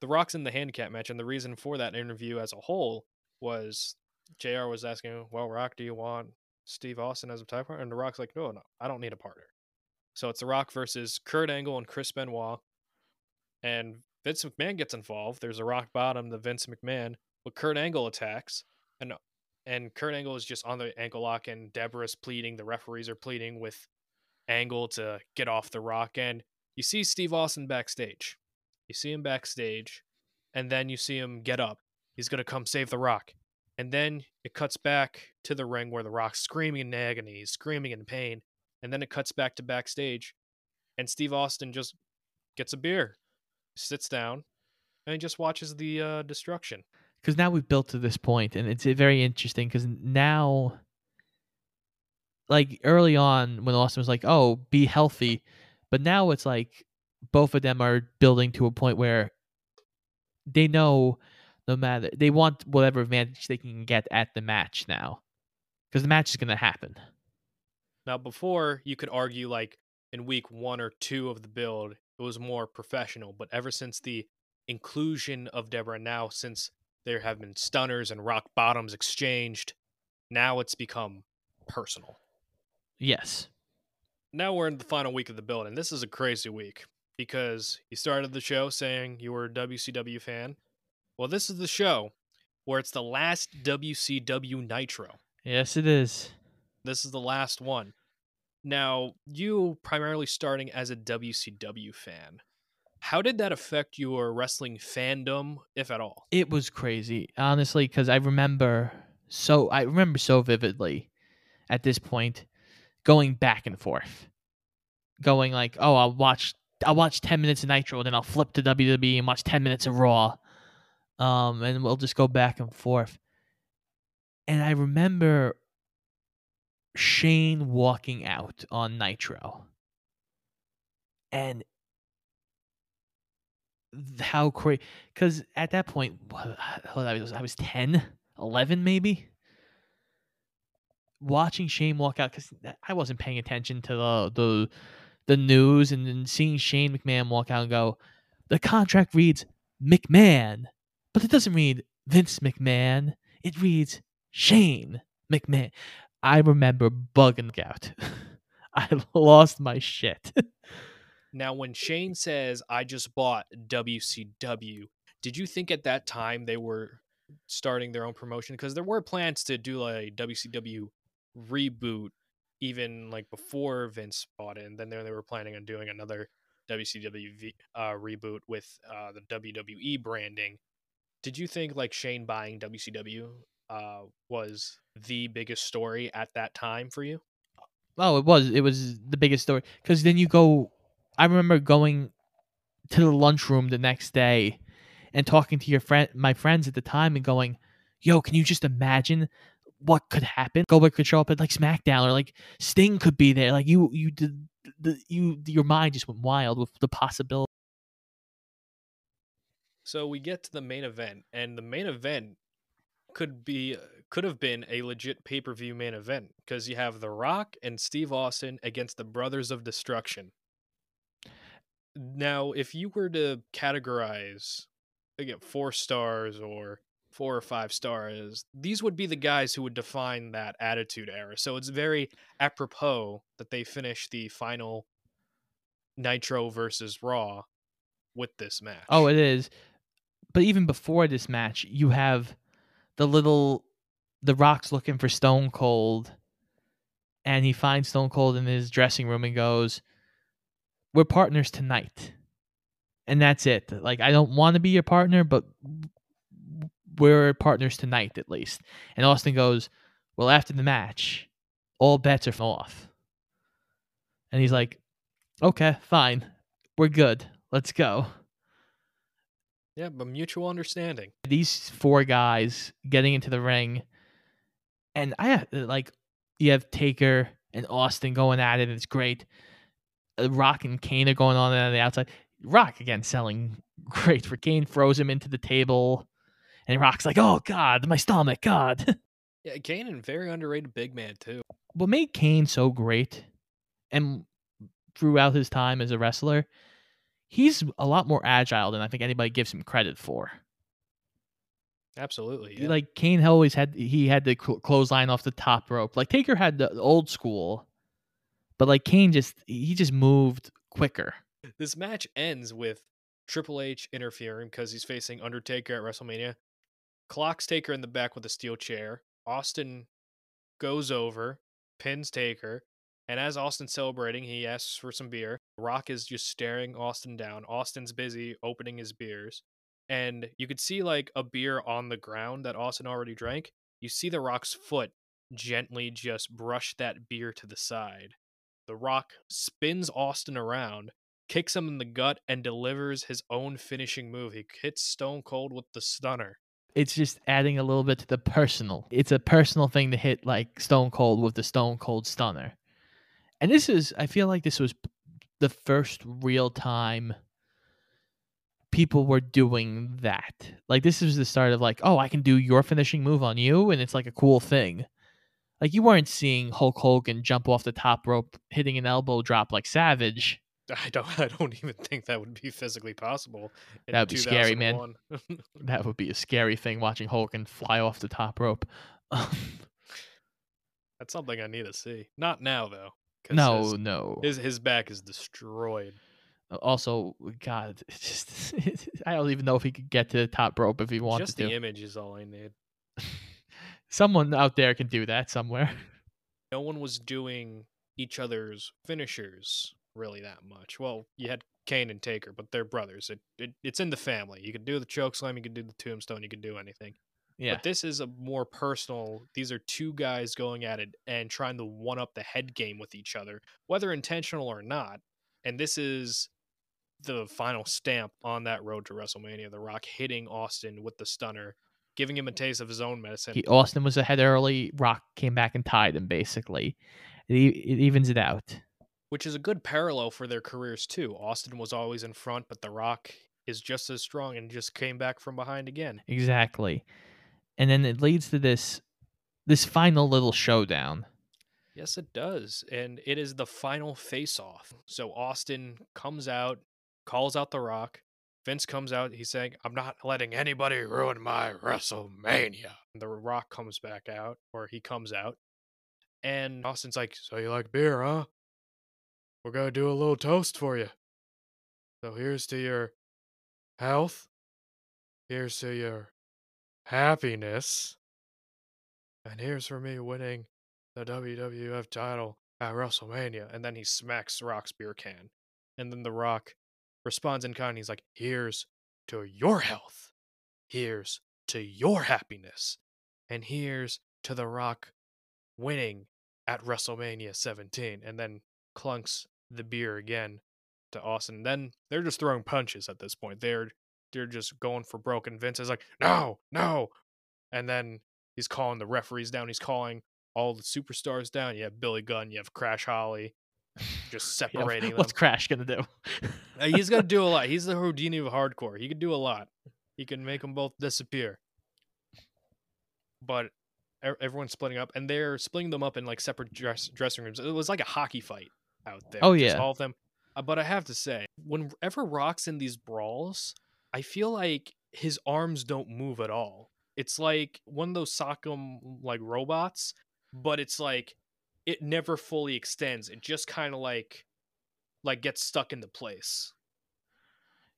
the Rock's in the handicap match, and the reason for that interview as a whole was JR was asking, Well, Rock, do you want Steve Austin as a tag partner? And The Rock's like, no, no, I don't need a partner. So it's The Rock versus Kurt Angle and Chris Benoit. And Vince McMahon gets involved. There's a rock bottom to Vince McMahon, but Kurt Angle attacks. And and Kurt Angle is just on the ankle lock, and Debra's pleading. The referees are pleading with Angle to get off the rock. And you see Steve Austin backstage. You see him backstage, and then you see him get up. He's going to come save the rock. And then it cuts back to the ring where the rock's screaming in agony, screaming in pain. And then it cuts back to backstage, and Steve Austin just gets a beer, sits down, and just watches the uh, destruction. because now we've built to this point and it's uh, very interesting because now like early on when austin was like oh be healthy but now it's like both of them are building to a point where they know no matter they want whatever advantage they can get at the match now because the match is going to happen Now, before you could argue like in week one or two of the build, it was more professional. But ever since the inclusion of Debra, now since there have been stunners and rock bottoms exchanged, now it's become personal. yes Now we're in the final week of the build, and this is a crazy week because you started the show saying you were a WCW fan. Well, this is the show where it's the last WCW Nitro. yes it is This is the last one. Now, you primarily starting as a WCW fan. How did that affect your wrestling fandom, if at all? it was crazy honestly because i remember so i remember so vividly at this point going back and forth going like oh i'll watch i'll watch 10 minutes of nitro and then i'll flip to wwe and watch 10 minutes of raw um and we'll just go back and forth. And i remember shane walking out on nitro. And how crazy because at that point I, was, I was 10 11 maybe? Watching shane walk out because i wasn't paying attention to the, the the news and then seeing shane mcmahon walk out and go the contract reads mcmahon but it doesn't read vince mcmahon it reads shane mcmahon i remember bugging out i lost my shit Now, when Shane says, I just bought WCW, did you think at that time they were starting their own promotion? Because there were plans to do a WCW reboot even like before Vince bought it. And then they were planning on doing another WCW uh, reboot with uh, the WWE branding. Did you think like Shane buying WCW uh, was the biggest story at that time for you? Oh, it was. It was the biggest story. Because then you go. I remember going to the lunchroom the next day and talking to your friend, my friends at the time, and going, "Yo, can you just imagine what could happen? Goldberg could show up at like SmackDown, or like Sting could be there. Like you, you did the, you your mind just went wild with the possibility. So we get to the main event, and the main event could be could have been a legit pay per view main event because you have The Rock and Steve Austin against the Brothers of Destruction. Now, if you were to categorize again four stars or four or five stars, these would be the guys who would define that attitude era. So it's very apropos that they finish the final Nitro versus Raw with this match. Oh, it is. But even before this match, you have the little the Rock's looking for Stone Cold, and he finds Stone Cold in his dressing room and goes, "We're partners tonight." And that's it. Like I don't want to be your partner, but we're partners tonight at least. And Austin goes, Well, after the match, all bets are off. And he's like, Okay, fine. We're good. Let's go. Yeah, but mutual understanding. These four guys getting into the ring, and I like you have Taker and Austin going at it. It's great. Uh, Rock and Kane are going on on the outside. Rock again selling great for Kane throws him into the table. And Rock's like, oh God, my stomach, God. Yeah, Kane and very underrated big man too. What made Kane so great, and throughout his time as a wrestler, he's a lot more agile than I think anybody gives him credit for. Absolutely, yeah. Like Kane always had, he had the clothesline off the top rope. Like Taker had the old school, but like Kane just he just moved quicker. This match ends with Triple H interfering because he's facing Undertaker at WrestleMania. Clocks Taker in the back with a steel chair. Austin goes over, pins Taker, and as Austin's celebrating, he asks for some beer. Rock is just staring Austin down. Austin's busy opening his beers. And you could see like a beer on the ground that Austin already drank. You see the Rock's foot gently just brush that beer to the side. The Rock spins Austin around, kicks him in the gut, and delivers his own finishing move. He hits Stone Cold with the stunner it's just adding a little bit to the personal. It's a personal thing to hit like Stone Cold with the Stone Cold Stunner. And this is, I feel like this was the first real time people were doing that. Like, this was the start of like, oh, I can do your finishing move on you. And it's like a cool thing. Like, you weren't seeing Hulk Hogan jump off the top rope, hitting an elbow drop like Savage. I don't. I don't even think that would be physically possible. That would be scary, man. that would be a scary thing watching Hulk Hogan fly off the top rope. That's something I need to see. Not now though. No, his, no. His his back is destroyed. Uh, also, God, just I don't even know if he could get to the top rope if he wanted just to. Just the image is all I need. Someone out there can do that somewhere. No one was doing each other's finishers really that much. Well, you had Kane and Taker, but they're brothers. It, it it's in the family. You could do the choke slam, you could do the tombstone, you could do anything. Yeah. But this is a more personal. These are two guys going at it and trying to one up the head game with each other, whether intentional or not. And this is the final stamp on that road to WrestleMania. The Rock hitting Austin with the stunner, giving him a taste of his own medicine. He, Austin was ahead early. Rock came back and tied him. Basically, it, it evens it out which is a good parallel for their careers too. Austin was always in front, but The Rock is just as strong and just came back from behind again. Exactly. And then it leads to this this final little showdown. Yes, it does. And it is the final face off. So Austin comes out, calls out The Rock. Vince comes out. He's saying, I'm not letting anybody ruin my WrestleMania. And The Rock comes back out, or he comes out. And Austin's like, So you like beer, huh? we're going to do a little toast for you. So here's to your health. Here's to your happiness. And here's for me winning the WWF title at WrestleMania. And then he smacks Rock's beer can. And then The Rock responds in kind. He's like, here's to your health. Here's to your happiness. And here's to The Rock winning at WrestleMania 17. And then clunks the beer again to Austin. Then they're just throwing punches at this point. They're they're just going for broke. And Vince is like, no, no. And then he's calling the referees down. He's calling all the superstars down. You have Billy Gunn, you have Crash Holly, just Yeah, separating them. What's Crash gonna do? Uh, he's gonna do a lot. He's the Houdini of hardcore. He could do a lot. He can make them both disappear. But everyone's splitting up, and they're splitting them up in like separate dress dressing rooms. It was like a hockey fight out there. Oh, yeah. all of them. Uh, but I have to say, whenever Rock's in these brawls, I feel like his arms don't move at all. It's like one of those Sock'em like robots, but it's like it never fully extends. It just kind of like like gets stuck into place.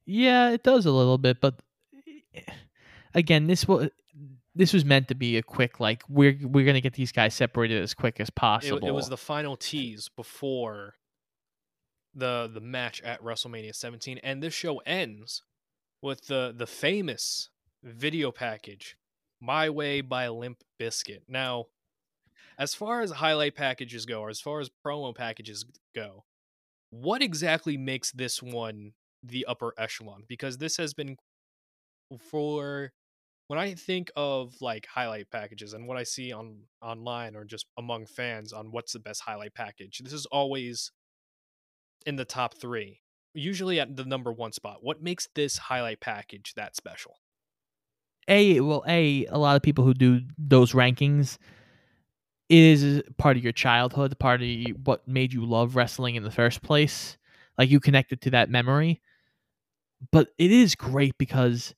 Yeah, it does a little bit, but again, this was this was meant to be a quick like we're we're gonna get these guys separated as quick as It, possible. it was the final tease before the the match at WrestleMania 17, and this show ends with the the famous video package, "My Way" by Limp Bizkit. Now, as far as highlight packages go, or as far as promo packages go, what exactly makes this one the upper echelon? Because this has been for when I think of like highlight packages and what I see on online or just among fans on what's the best highlight package, this is always in the top three, usually at the number one spot. What makes this highlight package that special? a well a a lot of people who do those rankings it is part of your childhood part of what made you love wrestling in the first place like you connected to that memory but it is great because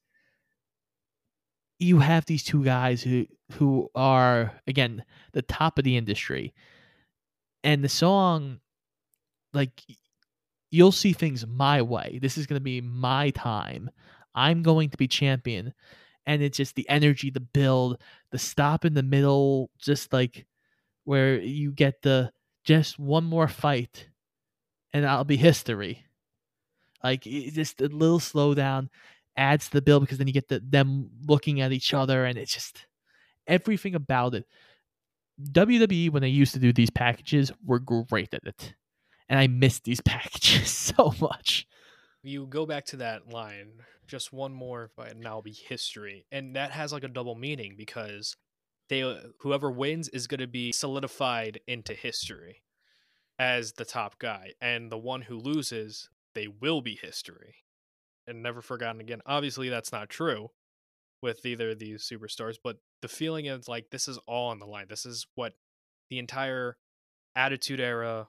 you have these two guys who who are again the top of the industry and the song like you'll see things my way. This is going to be my time. I'm going to be champion. And it's just the energy the build the stop in the middle just like where you get the just one more fight and i'll be history. Like just a little slowdown adds to the build because then you get the them looking at each other and it's just everything about it. Wwe when they used to do these packages were great at it and i miss these packages so much You go back to that line, just one more and I'll be history. And that has like a double meaning because they uh, whoever wins is going to be solidified into history as the top guy and the one who loses they will be history and never forgotten again obviously that's not true with either of these superstars but the feeling is like this is all on the line this is what the entire attitude era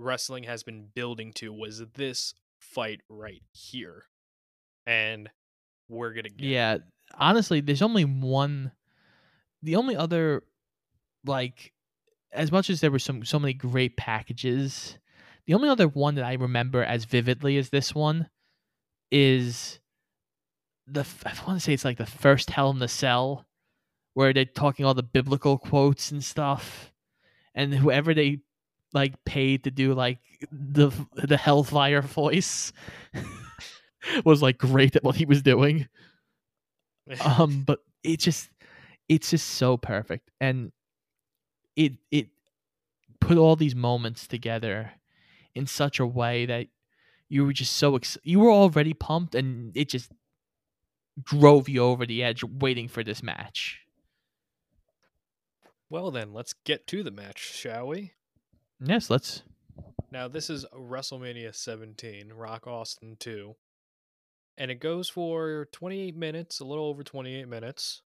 wrestling has been building to was this fight right here and we're gonna get it. Yeah, honestly, there's only one. The only other, like, as much as there were some so many great packages, the only other one that I remember as vividly as this one is the. I want to say it's like the first Hell in the Cell, where they're talking all the biblical quotes and stuff, and whoever they like paid to do like the the Hellfire voice was like great at what he was doing. Um but it just it's just so perfect. And it it put all these moments together in such a way that you were just so ex- you were already pumped and it just drove you over the edge waiting for this match. Well then let's get to the match shall we yes let's Now, this is WrestleMania 17, Rock Austin 2. And it goes for 28 minutes, a little over 28 minutes.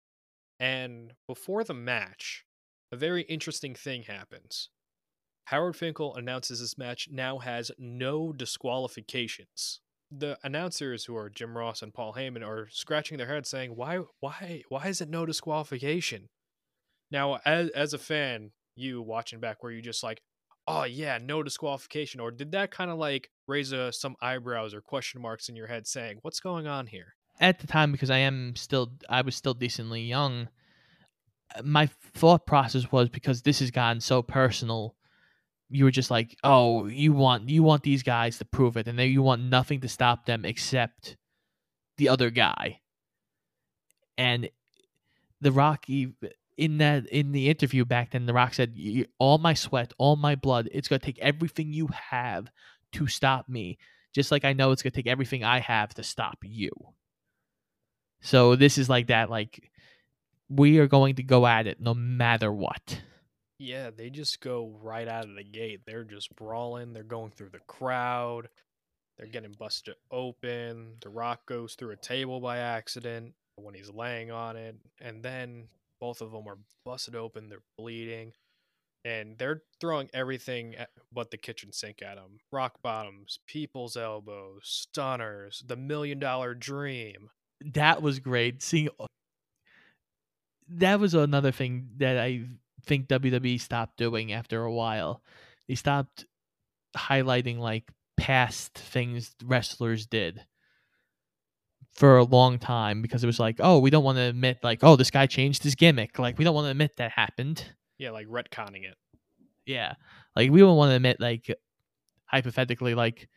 And before the match, a very interesting thing happens. Howard Finkel announces this match now has no disqualifications. The announcers who are Jim Ross and Paul Heyman are scratching their heads saying, "Why why why is it no disqualification?" Now, as as a fan, you watching back were you just like, oh yeah, no disqualification, or did that kind of like raise uh, some eyebrows or question marks in your head, saying, "What's going on here?" at the time because I am still I was still decently young. uh, My thought process was because this has gotten so personal, you were just like, oh, you want you want these guys to prove it, and then you want nothing to stop them except the other guy. And the Rock e- in that in the interview back then, the Rock said, "All my sweat, all my blood, it's gonna take everything you have to stop me." Just like I know it's gonna take everything I have to stop you. So this is like that, like we are going to go at it no matter what. Yeah, they just go right out of the gate. They're just brawling. They're going through the crowd. They're getting busted open. The Rock goes through a table by accident when he's laying on it. And then both of them are busted open. They're bleeding. And they're throwing everything but the kitchen sink at them rock bottoms, people's elbows, stunners, the million dollar dream. That was great. Seeing that was another thing that I think WWE stopped doing after a while. They stopped highlighting like past things wrestlers did for a long time because it was like, oh, we don't want to admit like, oh, this guy changed his gimmick. Like we don't want to admit that happened. Yeah, like retconning it. Yeah. Like we don't want to admit like hypothetically like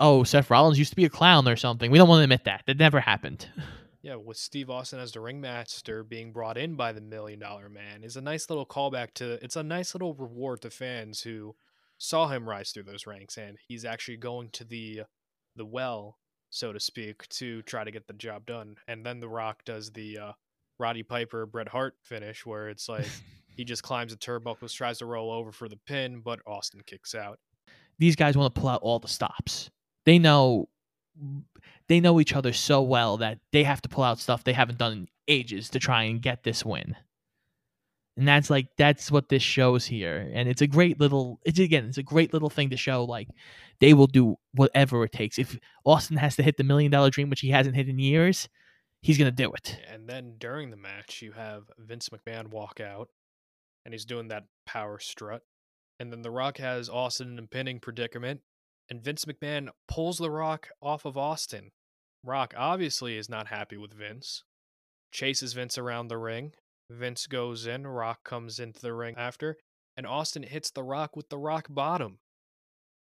oh, Seth Rollins used to be a clown or something. We don't want to admit that. That never happened. Yeah, with Steve Austin as the ringmaster being brought in by the Million Dollar Man is a nice little callback to. It's a nice little reward to fans who saw him rise through those ranks, and he's actually going to the the well, so to speak, to try to get the job done. And then The Rock does the uh, Roddy Piper Bret Hart finish, where it's like he just climbs the turnbuckles, tries to roll over for the pin, but Austin kicks out. These guys want to pull out all the stops. They know they know each other so well that they have to pull out stuff they haven't done in ages to try and get this win. And that's like that's what this shows here. And it's a great little it's again, it's a great little thing to show like they will do whatever it takes. If Austin has to hit the million dollar dream, which he hasn't hit in years, he's gonna do it. And then during the match you have Vince McMahon walk out and he's doing that power strut. And then The Rock has Austin in a pinning predicament and Vince McMahon pulls The Rock off of Austin. Rock obviously is not happy with Vince, chases Vince around the ring. Vince goes in, Rock comes into the ring after, and Austin hits The Rock with the rock bottom.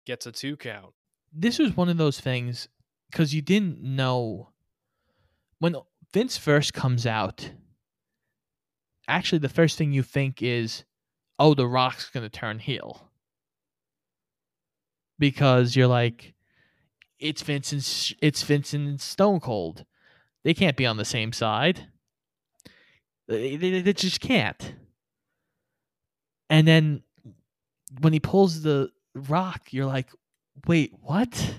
Gets a two count. This was one of those things because you didn't know when Vince first comes out. Actually, the first thing you think is, oh, The Rock's going to turn heel because you're like, it's Vincent, it's Vincent and Stone Cold. They can't be on the same side. They, they, they just can't. And then when he pulls the rock, you're like, wait, what?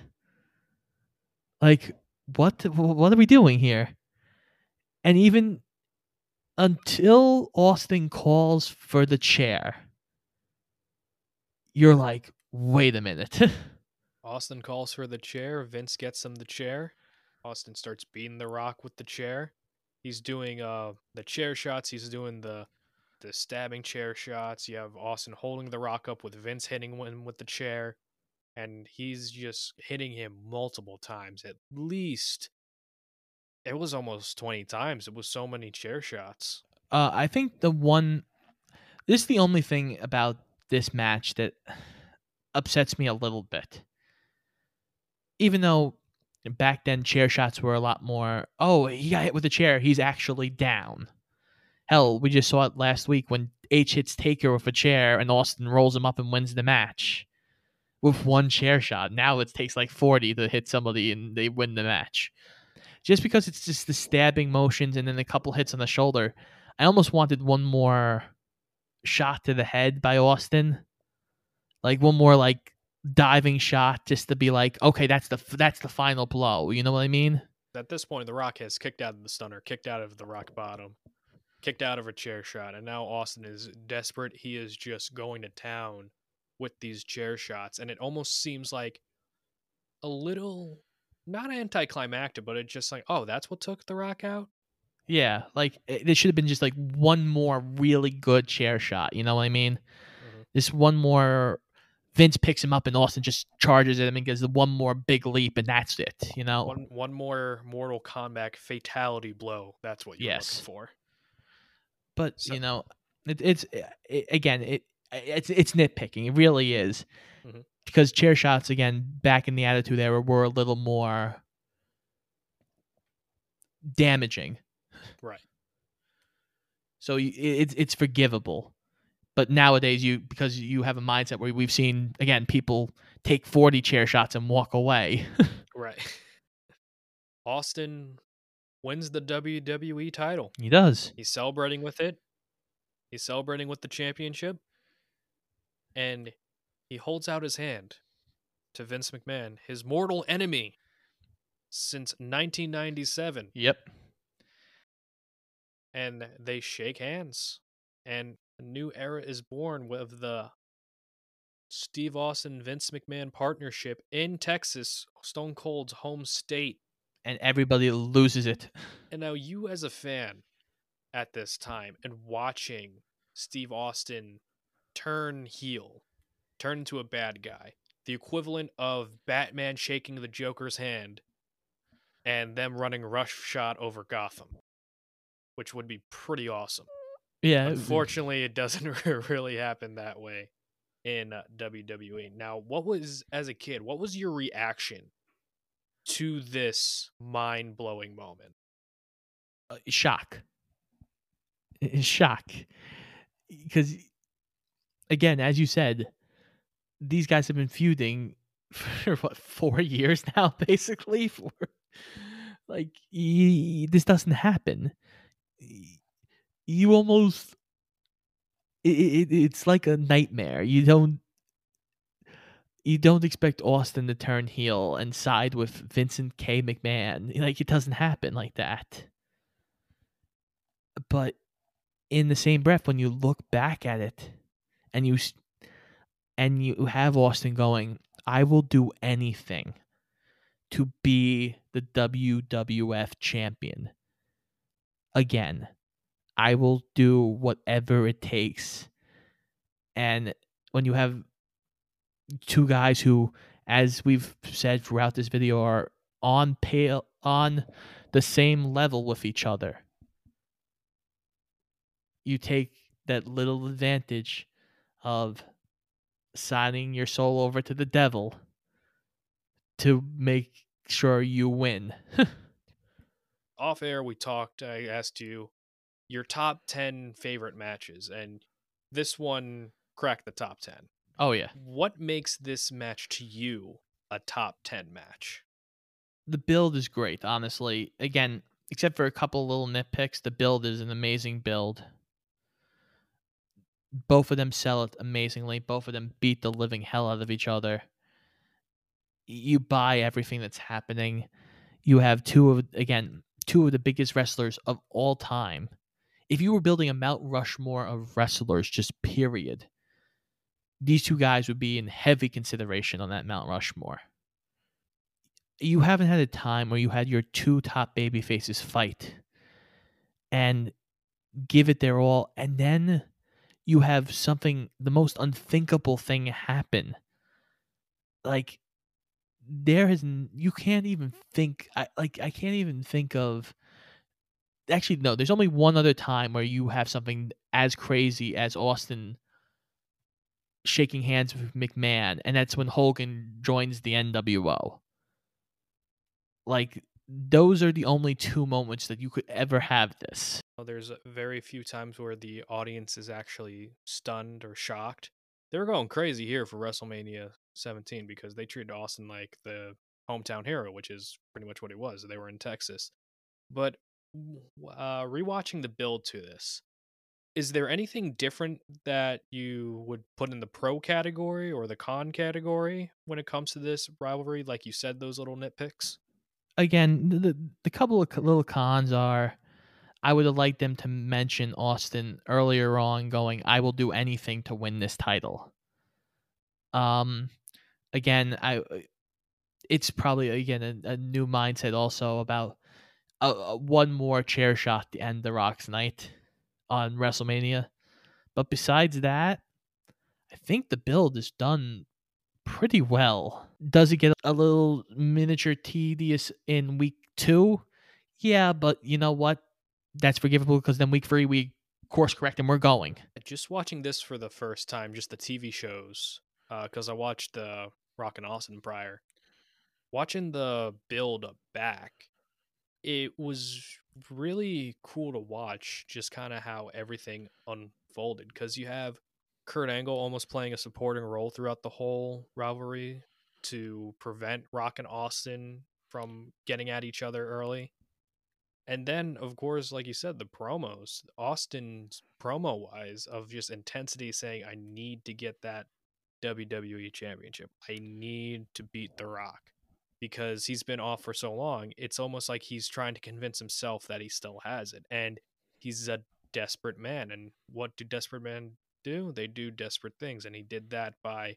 Like, what? What are we doing here? And even until Austin calls for the chair, you're like, wait a minute. Austin calls for the chair. Vince gets him the chair. Austin starts beating the rock with the chair. He's doing uh the chair shots. He's doing the the stabbing chair shots. You have Austin holding the rock up with Vince hitting him with the chair. And he's just hitting him multiple times. At least it was almost 20 times. It was so many chair shots. Uh, I think the one this is the only thing about this match that upsets me a little bit. Even though back then chair shots were a lot more, oh, he got hit with a chair, he's actually down. Hell, we just saw it last week when H hits Taker with a chair and Austin rolls him up and wins the match with one chair shot. Now it takes like 40 to hit somebody and they win the match. Just because it's just the stabbing motions and then a couple hits on the shoulder, I almost wanted one more shot to the head by Austin like one more like diving shot just to be like, okay, that's the that's the final blow. You know what I mean? At this point, The Rock has kicked out of the stunner, kicked out of the rock bottom, kicked out of a chair shot, and now Austin is desperate. He is just going to town with these chair shots, and it almost seems like a little not anticlimactic, but it's just like, oh, that's what took The Rock out. Yeah, like it, there should have been just like one more really good chair shot. You know what I mean? Mm-hmm. This one more Vince picks him up and Austin just charges at him and gives the one more big leap and that's it. You know, one one more Mortal Kombat fatality blow. That's what you're yes. looking for. But so. you know, it, it's it, again, it it's it's nitpicking. It really is mm-hmm. because chair shots again back in the Attitude Era were a little more damaging. Right. So it's it's forgivable. But nowadays, you because you have a mindset where we've seen again people take forty chair shots and walk away. right. Austin wins the WWE title. He does. He's celebrating with it. He's celebrating with the championship. And he holds out his hand to Vince McMahon, his mortal enemy since 1997. Yep. And they shake hands. And a new era is born with the Steve Austin Vince McMahon partnership in Texas, Stone Cold's home state. And everybody loses it. And now you as a fan at this time and watching Steve Austin turn heel, turn into a bad guy, the equivalent of Batman shaking the Joker's hand and them running rush shot over Gotham, which would be pretty awesome. Yeah. Unfortunately, it doesn't really happen that way in uh, WWE. Now, what was as a kid? What was your reaction to this mind-blowing moment? uh, shock. Shock. Because, again, as you said, these guys have been feuding for what, four years now, basically? For like, this doesn't happen. You almost. It, it, it's like a nightmare. You don't. You don't expect Austin to turn heel and side with Vincent K. McMahon. Like, it doesn't happen like that but in the same breath when you look back at it and you and you have Austin going I will do anything to be the WWF champion again I will do whatever it takes and when you have two guys who as we've said throughout this video are on pale on the same level with each other you take that little advantage of signing your soul over to the devil to make sure you win. Off air, we talked. I asked you your top 10 favorite matches, and this one cracked the top 10. oh yeah. What makes this match to you a top 10 match? The build is great, honestly. Again, except for a couple little nitpicks, the build is an amazing build. Both of them sell it amazingly. Both of them beat the living hell out of each other. You buy everything that's happening. You have two of again, two of the biggest wrestlers of all time. If you were building a Mount Rushmore of wrestlers, just period, these two guys would be in heavy consideration on that Mount Rushmore. You haven't had a time where you had your two top baby faces fight and give it their all and then you have something the most unthinkable thing happen. Like there is you can't even think I, like i can't even think of actually no there's only one other time where you have something as crazy as austin shaking hands with mcmahon and that's when hogan joins the nwo like those are the only two moments that you could ever have this. There's very few times where the audience is actually stunned or shocked. They were going crazy here for WrestleMania 17 because they treated Austin like the hometown hero, which is pretty much what it was. They were in Texas. But uh, rewatching the build to this, is there anything different that you would put in the pro category or the con category when it comes to this rivalry? Like you said, those little nitpicks. Again, the the, couple of little cons are I would have liked them to mention Austin earlier on going I will do anything to win this title. Um again, I it's probably again a, a new mindset also about uh, uh, one more chair shot to end the Rock's night on WrestleMania. But besides that, I think the build is done pretty well. Does it get a little miniature tedious in week two? Yeah, but you know what? That's forgivable because then week three we course correct and we're going. Just watching this for the first time, just the TV shows, because I watched the Rock and Austin prior. Watching the build back, it was really cool to watch just kind of how everything unfolded. Because you have Kurt Angle almost playing a supporting role throughout the whole rivalry to prevent Rock and Austin from getting at each other early. And then, of course, like you said, the promos, Austin's promo wise of just intensity saying, I need to get that WWE championship. I need to beat The Rock because he's been off for so long. It's almost like he's trying to convince himself that he still has it. And he's a desperate man. And what do desperate men do? They do desperate things. And he did that by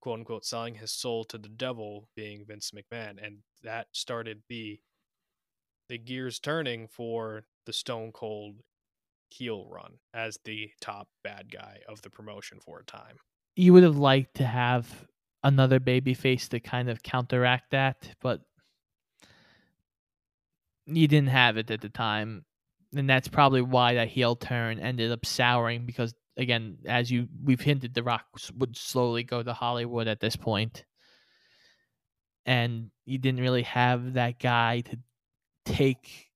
quote unquote selling his soul to the devil, being Vince McMahon. And that started the the gears turning for the Stone Cold heel run as the top bad guy of the promotion for a time. You would have liked to have another baby face to kind of counteract that, but you didn't have it at the time. And that's probably why that heel turn ended up souring because again, as you we've hinted the Rock would slowly go to Hollywood at this point. And you didn't really have that guy to take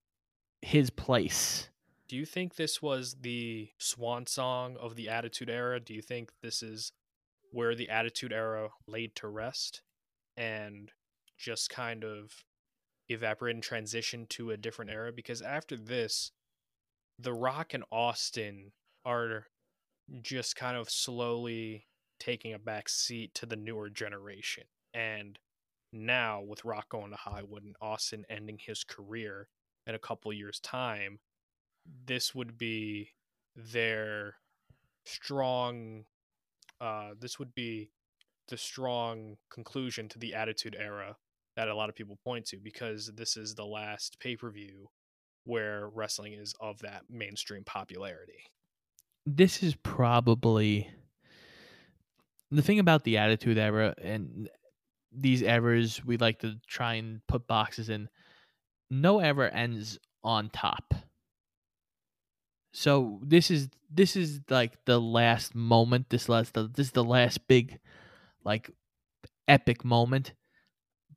his place. Do you think this was the swan song of the Attitude Era? Do you think this is where the Attitude Era laid to rest and just kind of evaporate and transition to a different era? Because after this, The Rock and Austin are just kind of slowly taking a back seat to the newer generation. And now with Rock going to Hollywood and Austin ending his career in a couple years time, this would be their strong uh this would be the strong conclusion to the attitude era that a lot of people point to because this is the last pay-per-view where wrestling is of that mainstream popularity. This is probably the thing about the attitude era and these errors we like to try and put boxes in no ever ends on top so this is this is like the last moment this last this is the last big like epic moment.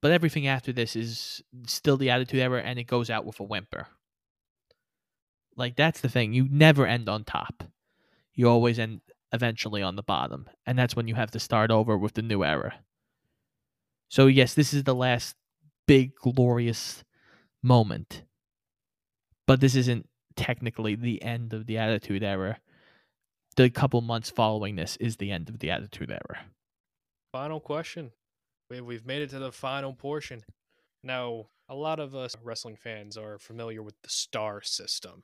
But everything after this is still the attitude era and it goes out with a whimper. Like that's the thing you never end on top. You always end eventually on the bottom and that's when you have to start over with the new era. So yes, this is the last big glorious moment. But this isn't technically the end of the Attitude Era. The couple months following this is the end of the Attitude Era. Final question. We've made it to the final portion. Now, a lot of us wrestling fans are familiar with the star system.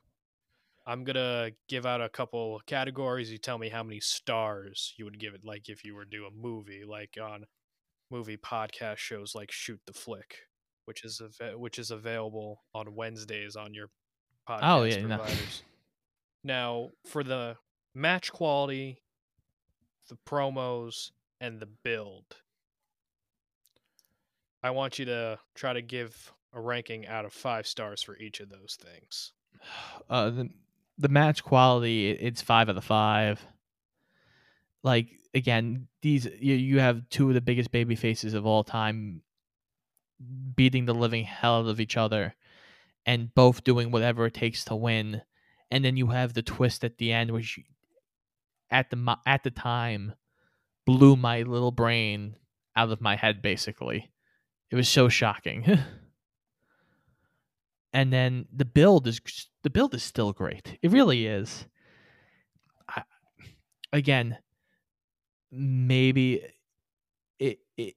I'm going to give out a couple categories. You tell me how many stars you would give it, like if you were to do a movie, like on movie podcast shows like Shoot the Flick, which is av- which is available on Wednesdays on your podcast oh, yeah, providers. No. now, for the match quality, the promos, and the build, I want you to try to give a ranking out of five stars for each of those things. Uh, the the match quality, it's five out of five. Like again, these you, you have two of the biggest baby faces of all time beating the living hell out of each other and both doing whatever it takes to win. And then you have the twist at the end, which at the at the time blew my little brain out of my head. Basically, it was so shocking. and then the build is the build is still great. It really is. I, again, maybe it it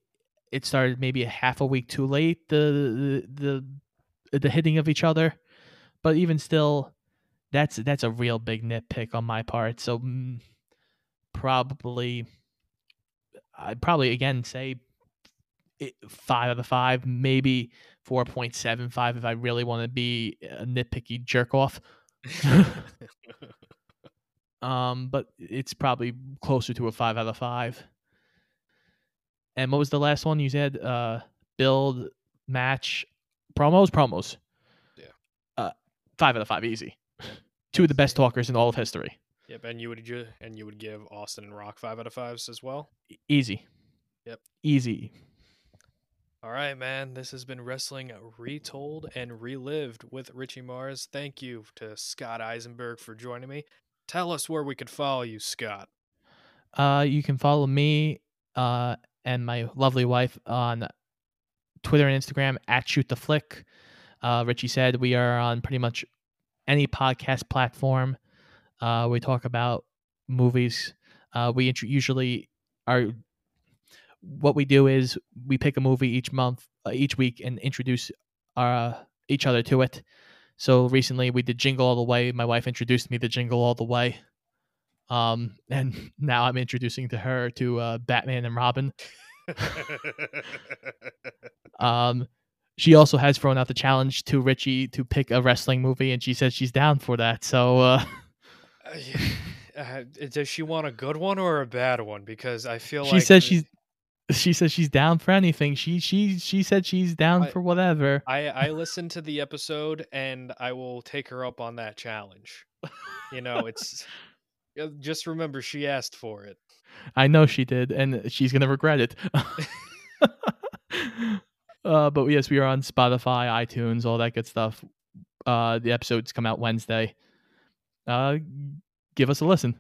it started maybe a half a week too late the the the, the hitting of each other, but even still, that's that's a real big nitpick on my part. So mm, probably I'd probably again say five out of five, maybe four point seven five if I really want to be a nitpicky jerk off. Um, but it's probably closer to a five out of five. And what was the last one you said? Uh, build, match, promos, promos. Yeah. Uh, five out of five, easy. Two of the best talkers in all of history. Yep, and you would ju- and you would give Austin and Rock five out of fives as well. easy. Yep. Easy. All right, man. This has been wrestling retold and relived with Richie Mars. Thank you to Scott Eisenberg for joining me. Tell us where we could follow you, Scott. Uh, you can follow me uh, and my lovely wife on Twitter and Instagram at Shoot the Flick. Uh, Richie said we are on pretty much any podcast platform. Uh, we talk about movies. Uh, we int- usually are. What we do is we pick a movie each month, uh, each week, and introduce uh, each other to it. So recently we did Jingle All the Way. My wife introduced me to Jingle All the Way. Um, and now I'm introducing to her to uh, Batman and Robin. um, she also has thrown out the challenge to Richie to pick a wrestling movie, and she says she's down for that. So, uh, Uh. Uh, does she want a good one or a bad one? Because I feel she like says she's she says she's down for anything. She she she said she's down I- for whatever. I I listened to the episode and I will take her up on that challenge. You know, it's uh, just remember she asked for it. I know she did, and she's gonna regret it. uh, but yes, we are on Spotify, iTunes, all that good stuff. Uh, the episodes come out Wednesday. Uh, give us a listen.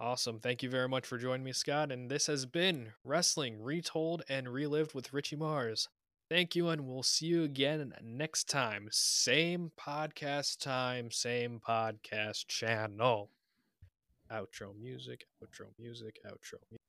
Awesome. Thank you very much for joining me, Scott. And this has been Wrestling Retold and Relived with Richie Mars. Thank you, and we'll see you again next time. Same podcast time, same podcast channel. Outro music, outro music, outro music.